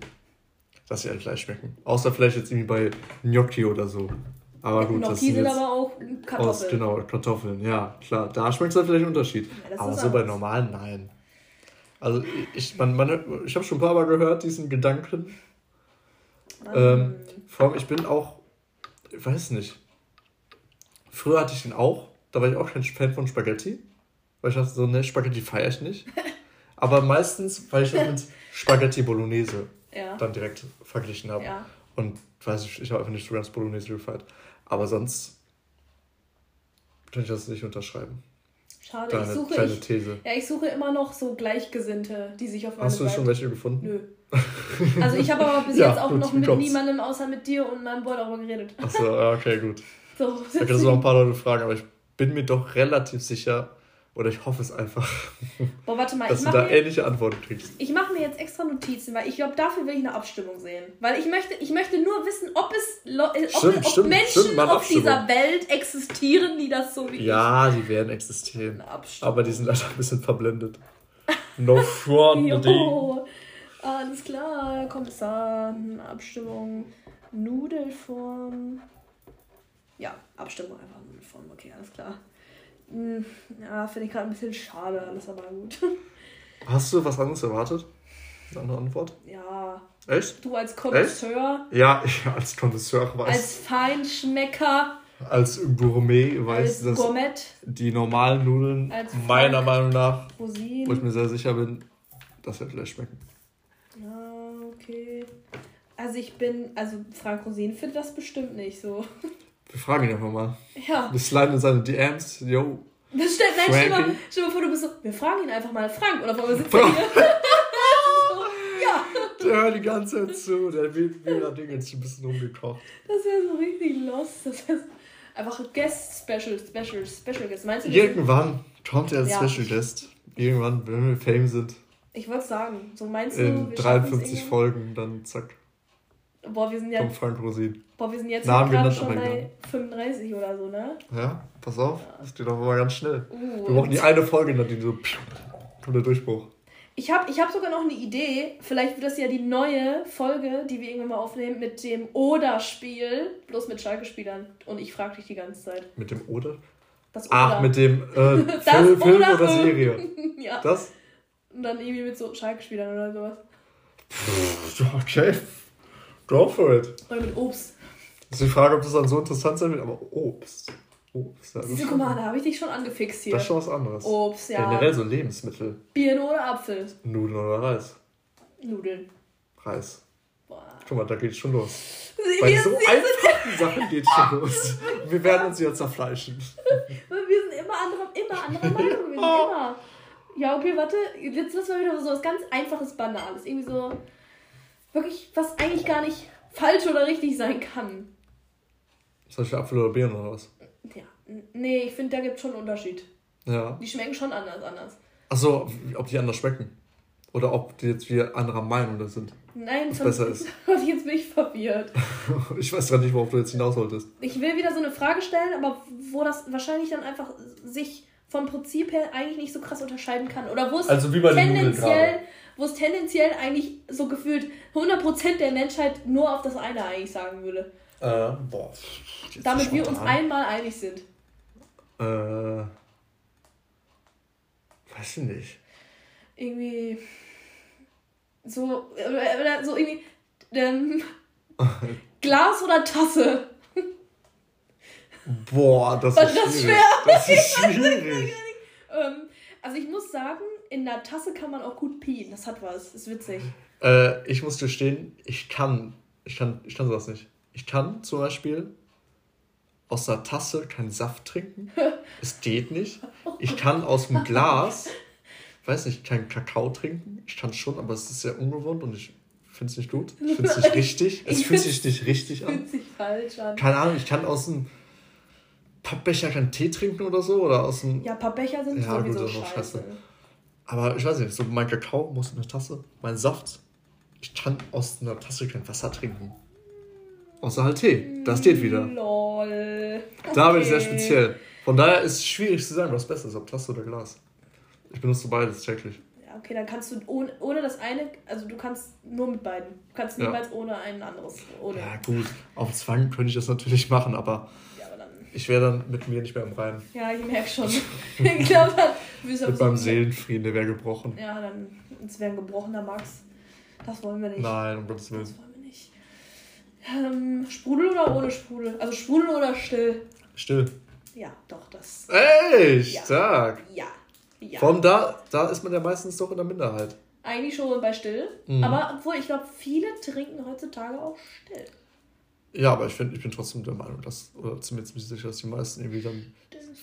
dass sie alle gleich schmecken. Außer vielleicht jetzt irgendwie bei Gnocchi oder so. Aber gut, Gnocchi das sind, sind aber auch Kartoffeln. Aus, genau, Kartoffeln, ja, klar. Da schmeckt es dann vielleicht einen Unterschied. Ja, aber so bei normalen, nein. Also ich, man, man, ich habe schon ein paar Mal gehört, diesen Gedanken. Ähm, vor allem, ich bin auch, ich weiß nicht. Früher hatte ich den auch, da war ich auch kein Fan von Spaghetti. Weil ich dachte so, ne, Spaghetti feiere ich nicht. Aber meistens, weil ich das mit Spaghetti Bolognese ja. dann direkt verglichen habe. Ja. Und weiß ich, ich habe einfach nicht so ganz Bolognese gefeiert. Aber sonst kann ich das nicht unterschreiben. Schade, Deine ich suche, kleine ich, These. ja, ich suche immer noch so Gleichgesinnte, die sich auf meine Hast du schon welche gefunden? Nö. Also ich habe aber bis Ja, jetzt auch gut, noch mit kommt's? niemandem außer mit dir und meinem Boy darüber geredet. Achso, okay, gut. So, Da du noch ein paar Leute fragen, aber ich bin mir doch relativ sicher, oder ich hoffe es einfach, Boah, warte mal, dass ich du mache da mir, ähnliche Antworten kriegst. ich mach mir jetzt extra Notizen, weil ich glaube, dafür will ich eine Abstimmung sehen. Weil ich möchte, ich möchte nur wissen, ob es ob, Stimmt, ob stimmt, Menschen stimmt, auf Abstimmung. dieser Welt existieren, die das so wie Ja, die werden existieren. Aber die sind leider ein bisschen verblendet. No front, ich. Alles klar, Kommissar, Abstimmung, Nudelform. Ja, Abstimmung einfach Nudelform, okay, alles klar. Hm, Ja, finde ich gerade ein bisschen schade, alles aber gut. Hast du was anderes erwartet? Eine andere Antwort? Ja, Echt? du als Konnoisseur, Ja, ich als Connoisseur weiß, als Feinschmecker, als Gourmet weiß, als dass Gourmet, die normalen Nudeln meiner Meinung nach, wo ich Rosinen. mir sehr sicher bin, dass wir vielleicht schmecken. Ja, okay. Also ich bin, also Frank Rosin findet das bestimmt nicht so. Wir fragen ihn einfach mal. Ja, Wir sliden in seine DMs. Yo, das stimmt. Nein, stell mal, stell mal vor, du bist so, wir fragen ihn einfach mal, Frank, oder warum sitzt er hier? der hört die ganze Zeit zu. Der will, will da Ding jetzt ein bisschen umgekocht. das wäre so richtig lost. Das wäre so, einfach Guest Special, Special, Special Guest. Meinst du, Irgendwann kommt er als Ja. Special Guest. Irgendwann, wenn wir Fame sind, ich wollte sagen, so meinst du, in wir schaffen's 53 irgendwann? Folgen, dann zack, Boah, wir sind ja, kommt Frank Rosin. boah, wir sind jetzt Namen gerade schon bei 35 oder so, ne? Ja, pass auf, das geht doch mal ganz schnell. Uh, Wir brauchen die eine Folge, dann die so, kommt der Durchbruch. Ich habe ich hab sogar noch eine Idee. Vielleicht wird das ja die neue Folge, die wir irgendwann mal aufnehmen, mit dem Oder-Spiel. Bloß mit Schalke-Spielern. Und ich frage dich die ganze Zeit. Mit dem Oder? Das Ach, Oder. mit dem äh, Film, Film Oder. oder Serie. ja. Das? Und dann irgendwie mit so Schalke-Spielern oder sowas. Okay, go for it. Oder mit Obst. Das ist die Frage, ob das dann so interessant sein wird, aber Obst. Obst, ja, Siehst du, guck mal, da habe ich dich schon angefixt hier. das ist schon was anderes. Obst, ja. Generell so Lebensmittel. Birne oder Apfel. Nudeln oder Reis. Nudeln. Reis. Boah. Guck mal, da geht's schon los. Bei Wir, so einfachen Sachen geht's schon los. Wir werden uns jetzt zerfleischen. wir sind immer anderer, immer anderer Meinung gewesen. Immer. Ja, okay, warte. Jetzt lassen wir wieder so was ganz einfaches, Banales. Irgendwie so. Wirklich, was eigentlich gar nicht falsch oder richtig sein kann. Zum Beispiel Apfel oder Birnen oder was? Ja, nee, ich finde, da gibt es schon einen Unterschied. Ja. Die schmecken schon anders, anders. Achso, ob die anders schmecken. Oder ob die jetzt wir anderer Meinung sind. Nein, Was besser ist. Jetzt bin ich verwirrt. Ich weiß gerade nicht, worauf du jetzt hinaus wolltest. Ich will wieder so eine Frage stellen, aber wo das wahrscheinlich dann einfach sich vom Prinzip her eigentlich nicht so krass unterscheiden kann. Oder wo es Also tendenziell, wo es tendenziell eigentlich so gefühlt 100% der Menschheit nur auf das eine eigentlich sagen würde. Äh, boah. jetzt Damit wir uns einmal einig sind. Äh. Weiß ich nicht. Irgendwie so, oder, oder so irgendwie ähm, Glas oder Tasse. Boah, das ist das schwierig. Das ist schwierig. Ähm, also ich muss sagen, in der Tasse kann man auch gut pien. Das hat was. Ist witzig. äh, ich muss gestehen, ich kann, ich kann, ich kann sowas nicht. Ich kann zum Beispiel aus der Tasse keinen Saft trinken. Es geht nicht. Ich kann aus dem Glas, weiß nicht, keinen Kakao trinken. Ich kann schon, aber es ist sehr ungewohnt und ich finde es nicht gut. Ich finde es nicht richtig. Es fühlt sich nicht richtig an. Fühlt sich falsch an. Keine Ahnung, ich kann aus dem Pappbecher keinen Tee trinken oder so. Oder aus dem. Ja, Pappbecher sind Ja, gut, sowieso das ist auch scheiße. scheiße. Aber ich weiß nicht, so mein Kakao muss in eine Tasse, mein Saft. Ich kann aus einer Tasse kein Wasser trinken. Außer halt Tee. Das geht wieder. Lol. Da bin ich sehr speziell. Von daher ist es schwierig zu sagen, was besser ist, ob Tasse oder Glas. Ich benutze beides täglich. Ja, okay, dann kannst du ohne, ohne das eine, also du kannst nur mit beiden. Du kannst Ja. niemals ohne ein anderes. Ohne. Ja, gut. Auf Zwang könnte ich das natürlich machen, aber Ja. Ich wäre dann mit mir nicht mehr im Reinen. Ja, ich merke schon. ich glaube, Mit meinem Seelenfrieden, der wäre gebrochen. Ja, dann. Es wäre ein gebrochener Max. Das wollen wir nicht. Nein, um Gottes Willen. Das wollen wir nicht. Ähm, Sprudel oder ohne Sprudel? Also Sprudel oder still? Still. Ja, doch, das. Ey, Ja. stark. Ja. Ja. Von da, da ist man ja meistens doch in der Minderheit. Eigentlich schon bei still. Mhm. Aber obwohl, ich glaube, viele trinken heutzutage auch still. Ja, aber ich, find, ich bin trotzdem der Meinung, dass, oder zumindest bin ich sicher, dass die meisten irgendwie dann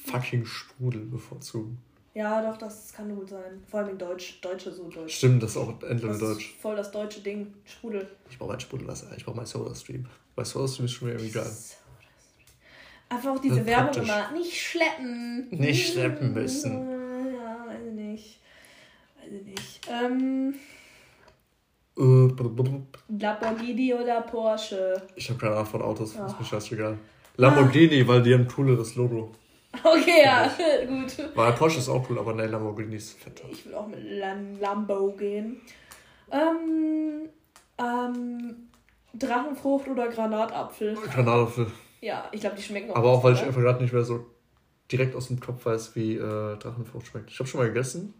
fucking Sprudel bevorzugen. Ja, doch, das kann gut sein. Vor allem in Deutsch. Deutsche so Deutsch. Stimmt, das ist auch das Deutsch. Voll das deutsche Ding. Sprudel. Ich brauche meinen Sprudelwasser, ich brauche meinen Soda-Stream. Bei Soda-Stream ist schon irgendwie geil. Einfach auch diese ist Werbung immer. Nicht schleppen. Nicht schleppen müssen. Ja, weiß ich nicht. Weiß ich nicht. Ähm, Äh. Lamborghini oder Porsche? Ich habe keine Ahnung von Autos, ist Ah. mir scheißegal. Lamborghini, weil die haben cooleres Logo. Okay, ja, gut. Weil Porsche ist auch cool, aber nein, Lamborghini ist fetter. Ich will auch mit Lam Lambo gehen. Ähm, ähm, Drachenfrucht oder Granatapfel? Granatapfel. Ja, ich glaube, die schmecken Aber auch, weil ich einfach gerade nicht mehr so direkt aus dem Kopf weiß, wie äh, Drachenfrucht schmeckt. Ich habe schon mal gegessen.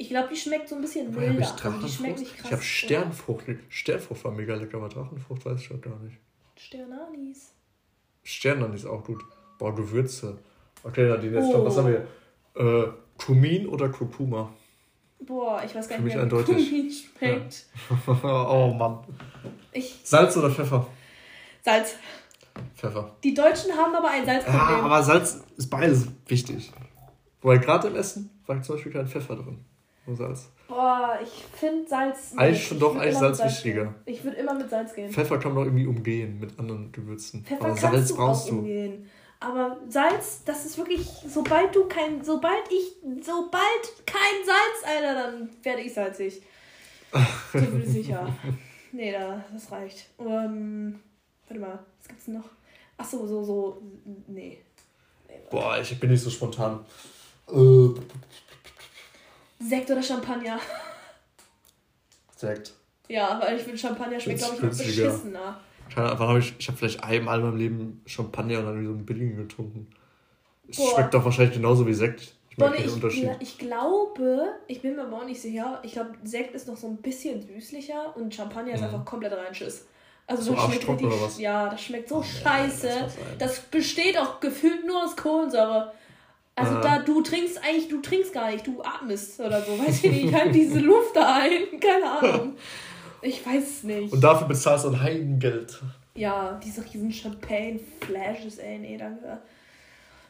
Ich glaube, die schmeckt so ein bisschen milder. ich Also die Drachenfrucht? schmeckt nicht krass. ich habe Sternfrucht. Sternfrucht war mega lecker, aber Drachenfrucht weiß ich schon gar nicht. Sternanis. Sternan ist auch gut. Boah, Gewürze. Okay, Nadine, jetzt Oh. stopp, was haben wir? hier? Äh, Kumin oder Kurkuma? Boah, ich weiß gar Für nicht wie. Kumin schmeckt. oh Mann. Ich, Salz oder Pfeffer? Salz. Pfeffer. Die Deutschen haben aber ein Salzproblem. Ja, aber Salz ist beides wichtig. Wobei gerade im Essen war zum Beispiel kein Pfeffer drin. Nur Salz. Boah, ich finde Salz. Schon doch, eigentlich mit Salz wichtiger. Ich würde immer mit Salz gehen. Pfeffer kann man doch irgendwie umgehen mit anderen Gewürzen. Pfeffer aber kannst Salz du brauchst auch du. umgehen. Aber Salz, das ist wirklich, sobald du kein, sobald ich, sobald kein Salz, Alter, dann werde ich salzig. So viel sicher. Nee, da, das reicht. Ähm, warte mal, was gibt's denn noch? Ach so, so, so, nee. Boah, ich bin nicht so spontan. Äh, Sekt oder Champagner? Sekt. Ja, weil ich finde, Champagner schmeckt, glaube ich, noch beschissener. Keine Ahnung, ich, ich habe vielleicht einmal in meinem Leben Champagner und dann wie so einen billigen getrunken. Es schmeckt doch wahrscheinlich genauso wie Sekt. Ich merke ich, Unterschied. ja, ich glaube, ich bin mir aber auch nicht sicher, ich glaube, Sekt ist noch so ein bisschen süßlicher und Champagner ist Mhm. einfach komplett reinschiss. Also So das schmeckt richtig, oder was? ja, das schmeckt so ja, scheiße. mal sein. Das besteht auch gefühlt nur aus Kohlensäure. Also Ah. da, du trinkst eigentlich, du trinkst gar nicht, du atmest oder so, weiß ich nicht, halt diese Luft da ein, keine Ahnung. Ich weiß es nicht. Und dafür bezahlst du ein Heidengeld. ja, diese riesen Champagne-Flashes, ey, nee, danke.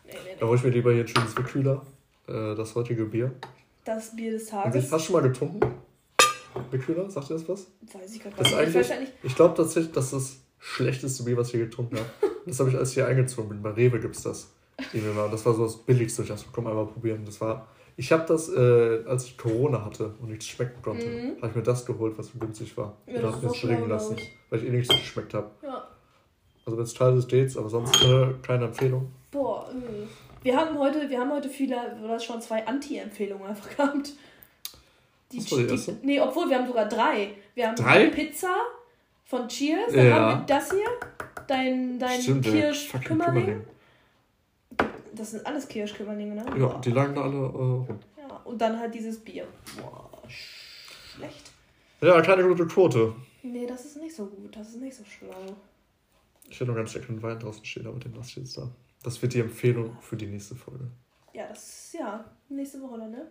Nee, nee, Da nee. hol ich mir lieber hier einen schönen Zwickkühler. Äh, das heutige Bier. Das Bier des Tages. fast schon mal getrunken? Zwickkühler, sagt ihr das was? Weiß ich gerade Das ist nicht. Ich weiß eigentlich, nicht. ich glaube tatsächlich, dass das schlechteste Bier, was ich hier getrunken habe. Das habe ich, als ich hier eingezogen bin. Bei Rewe gibt es das. Die wir mal- Das war so das Billigste. Ich dachte, komm einmal probieren. Das war, ich habe das, äh, als ich Corona hatte und nichts schmecken konnte, Mhm. habe ich mir das geholt, was so günstig war. Ja, und das habe mir das bringen schlau, lassen, weil ich eh nichts geschmeckt habe. Ja. Also wenn es teil ist, geht's, aber sonst äh, keine Empfehlung. Boah, äh. wir haben heute, wir haben heute viele, oder schon zwei Anti-Empfehlungen einfach gehabt. Was war die erste? nee, obwohl wir haben sogar drei. Wir haben Drei? Pizza von Cheers, dann Ja. haben wir das hier, dein, dein Stimmt, fucking Kirschkümmerling. Das sind alles Kirschkümmerlinge, ne? Ja, die lagen da alle äh, rum. Ja, und dann halt dieses Bier. Boah, schlecht. Ja, keine gute Quote. Nee, das ist nicht so gut, das ist nicht so schlau. Ich hätte noch ganz leckeren Wein draußen stehen, aber den lasse ich jetzt da. Das wird die Empfehlung für die nächste Folge. Ja, das ist, ja, nächste Woche dann, ne?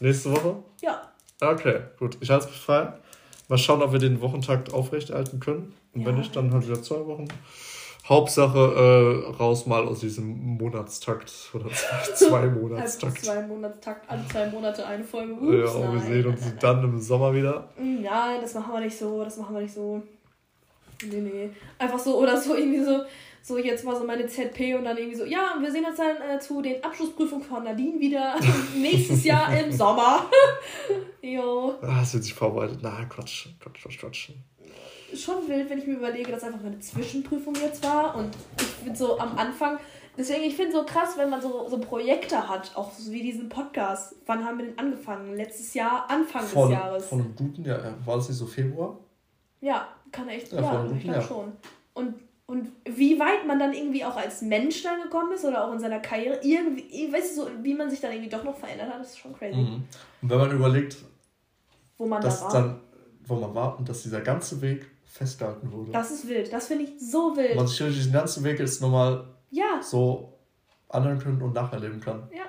Nächste Woche? Ja. Okay, gut. Ich halte es frei. Mal schauen, ob wir den Wochentakt aufrechterhalten können. Und wenn Ja. nicht, dann halt wieder zwei Wochen. Hauptsache äh, raus mal aus diesem Monatstakt oder zwei, zwei Monatstakt. zwei Monatstakt, alle zwei Monate eine Folge. Ja, Ups, und wir sehen uns dann im Sommer wieder. nein. Nein, das machen wir nicht so, das machen wir nicht so. Nee, nee. Einfach so, oder so irgendwie so, so jetzt mal so meine ZP und dann irgendwie so, ja, und wir sehen uns dann äh, zu den Abschlussprüfungen von Nadine wieder nächstes Jahr im Sommer. jo. Ah, es wird sich vorbereitet. Na, Quatsch, Quatsch, Quatsch, Quatsch. Schon wild, wenn ich mir überlege, dass einfach meine Zwischenprüfung jetzt war und ich bin so am Anfang. Deswegen, ich finde so krass, wenn man so, so Projekte hat, auch so wie diesen Podcast. Wann haben wir denn angefangen? Letztes Jahr, Anfang Von, des Jahres. von einem guten, ja, ja, war das nicht so Februar? Ja, kann echt. Ja, Ja, ich glaube Jahr. schon. Und, und wie weit man dann irgendwie auch als Mensch dann gekommen ist oder auch in seiner Karriere, irgendwie, weißt du, so, wie man sich dann irgendwie doch noch verändert hat, das ist schon crazy. Mhm. Und wenn man überlegt, Wo man dass da war. dann, wo man war und dass dieser ganze Weg festgehalten wurde. das ist wild. Das finde ich so wild. man sich diesen ganzen Weg jetzt nochmal ja, so anhören können und nacherleben kann. ja.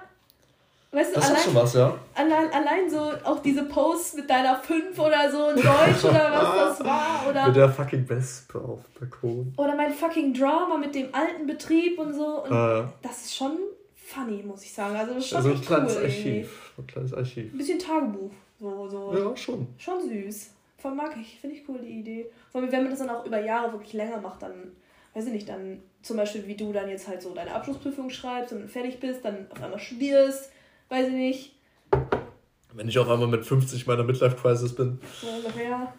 Weißt du, Das ist allein, schon was, ja. allein, allein so auch diese Posts mit deiner 5 oder so in Deutsch oder was das war. Oder, Mit der fucking Wespe auf dem Balkon. oder mein fucking Drama mit dem alten Betrieb und so. Und Äh, das ist schon funny, muss ich sagen. Also, das ist schon also ein kleines cool irgendwie. Archiv. Ein kleines Archiv. Ein bisschen Tagebuch. So, so. Ja, schon. Schon süß. Voll mag ich. Finde ich cool, die Idee. Vor allem, wenn man das dann auch über Jahre wirklich länger macht, dann, weiß ich nicht, dann zum Beispiel, wie du dann jetzt halt so deine Abschlussprüfung schreibst und fertig bist, dann auf einmal studierst, weiß ich nicht, Wenn ich auf einmal mit 50 meiner Midlife-Crisis bin. so ungefähr.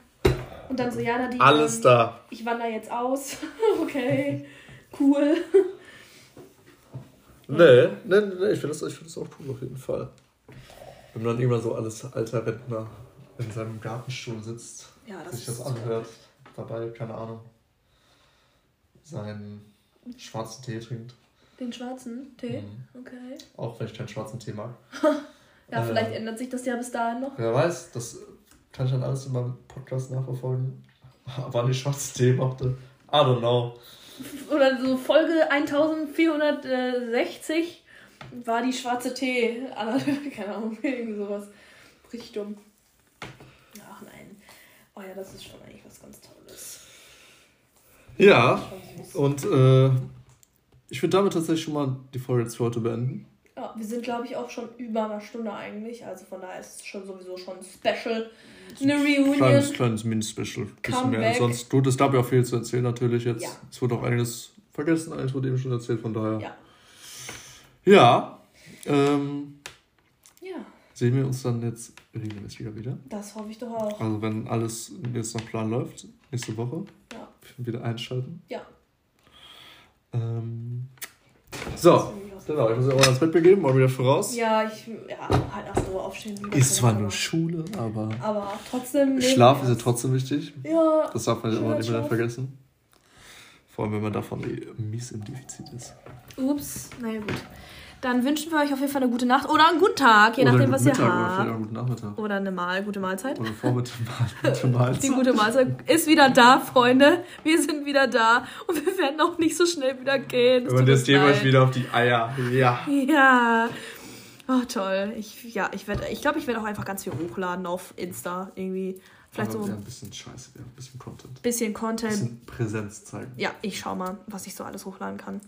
Und dann so, ja, Nadine, Alles da. ich wandere jetzt aus. okay, cool. Nee, nee, nee, nee ich finde das, ich find das auch cool auf jeden Fall. Wenn man dann irgendwann so alles alter Rentner in seinem Gartenstuhl sitzt, Ja, das sich das anhört, dabei, keine Ahnung, seinen schwarzen Tee trinkt. Den schwarzen Tee? Mhm. Okay. Auch wenn ich keinen schwarzen Tee mag. Ja, Äh, vielleicht ändert sich das ja bis dahin noch. Wer weiß, das kann ich dann alles in meinem Podcast nachverfolgen. Wann ich schwarzen Tee mochte. I don't know. Oder so Folge 1460 war die schwarze Tee. Keine Ahnung, irgendwie sowas. Richtig dumm. Oh ja, das ist schon eigentlich was ganz Tolles. Ja, und äh, ich würde damit tatsächlich schon mal die Folge jetzt für heute beenden. Ja, wir sind, glaube ich, auch schon über einer Stunde eigentlich. Also von daher ist es schon sowieso schon special. Eine Reunion. Kleines, kleines Mini-Special. Bisschen mehr. Comeback. Sonst, du, es gab ja auch viel zu erzählen natürlich jetzt. Ja. Es wurde auch einiges vergessen, einiges wurde eben schon erzählt, von daher. Ja. Ja. Ähm, Ja, sehen wir uns dann jetzt regelmäßiger wieder. das hoffe ich doch auch. Also wenn alles jetzt nach Plan läuft, nächste Woche Ja. wieder einschalten. Ja. Ähm, so, genau, ich muss ja auch ins Bett begeben, mal wieder voraus. Ja, ich, ja, halt ach so aufstehen. Ist zwar nur Schule, aber Aber trotzdem. Schlaf ist ja trotzdem wichtig. Ja. Das darf man ja immer nicht mehr vergessen. Vor allem, wenn man davon eh mies im Defizit ist. Ups, na ja, gut. Dann wünschen wir euch auf jeden Fall eine gute Nacht oder einen guten Tag, je Oder nachdem, was ihr Mittag oder vielleicht auch habt. guten Nachmittag. Oder eine Mal, gute Mahlzeit. Oder Vormittag, gute Die Mahlzeit. gute Mahlzeit ist wieder da, Freunde. Wir sind wieder da und wir werden auch nicht so schnell wieder gehen. Und jetzt gehen wir euch wieder auf die Eier. Ja. Ja. Oh, toll. Ich, ja, ich werde, ich glaube, ich werde auch einfach ganz viel hochladen auf Insta irgendwie. Vielleicht so Aber ja, ein bisschen Scheiße, ein bisschen Content. bisschen Ein Content. bisschen Präsenz zeigen. Ja, ich schau mal, was ich so alles hochladen kann.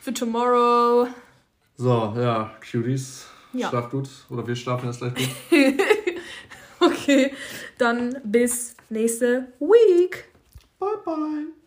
Für tomorrow. So, ja, Cuties. Ja. Schlaf gut. Oder wir schlafen jetzt gleich gut. Okay, dann bis nächste Week. bye, bye.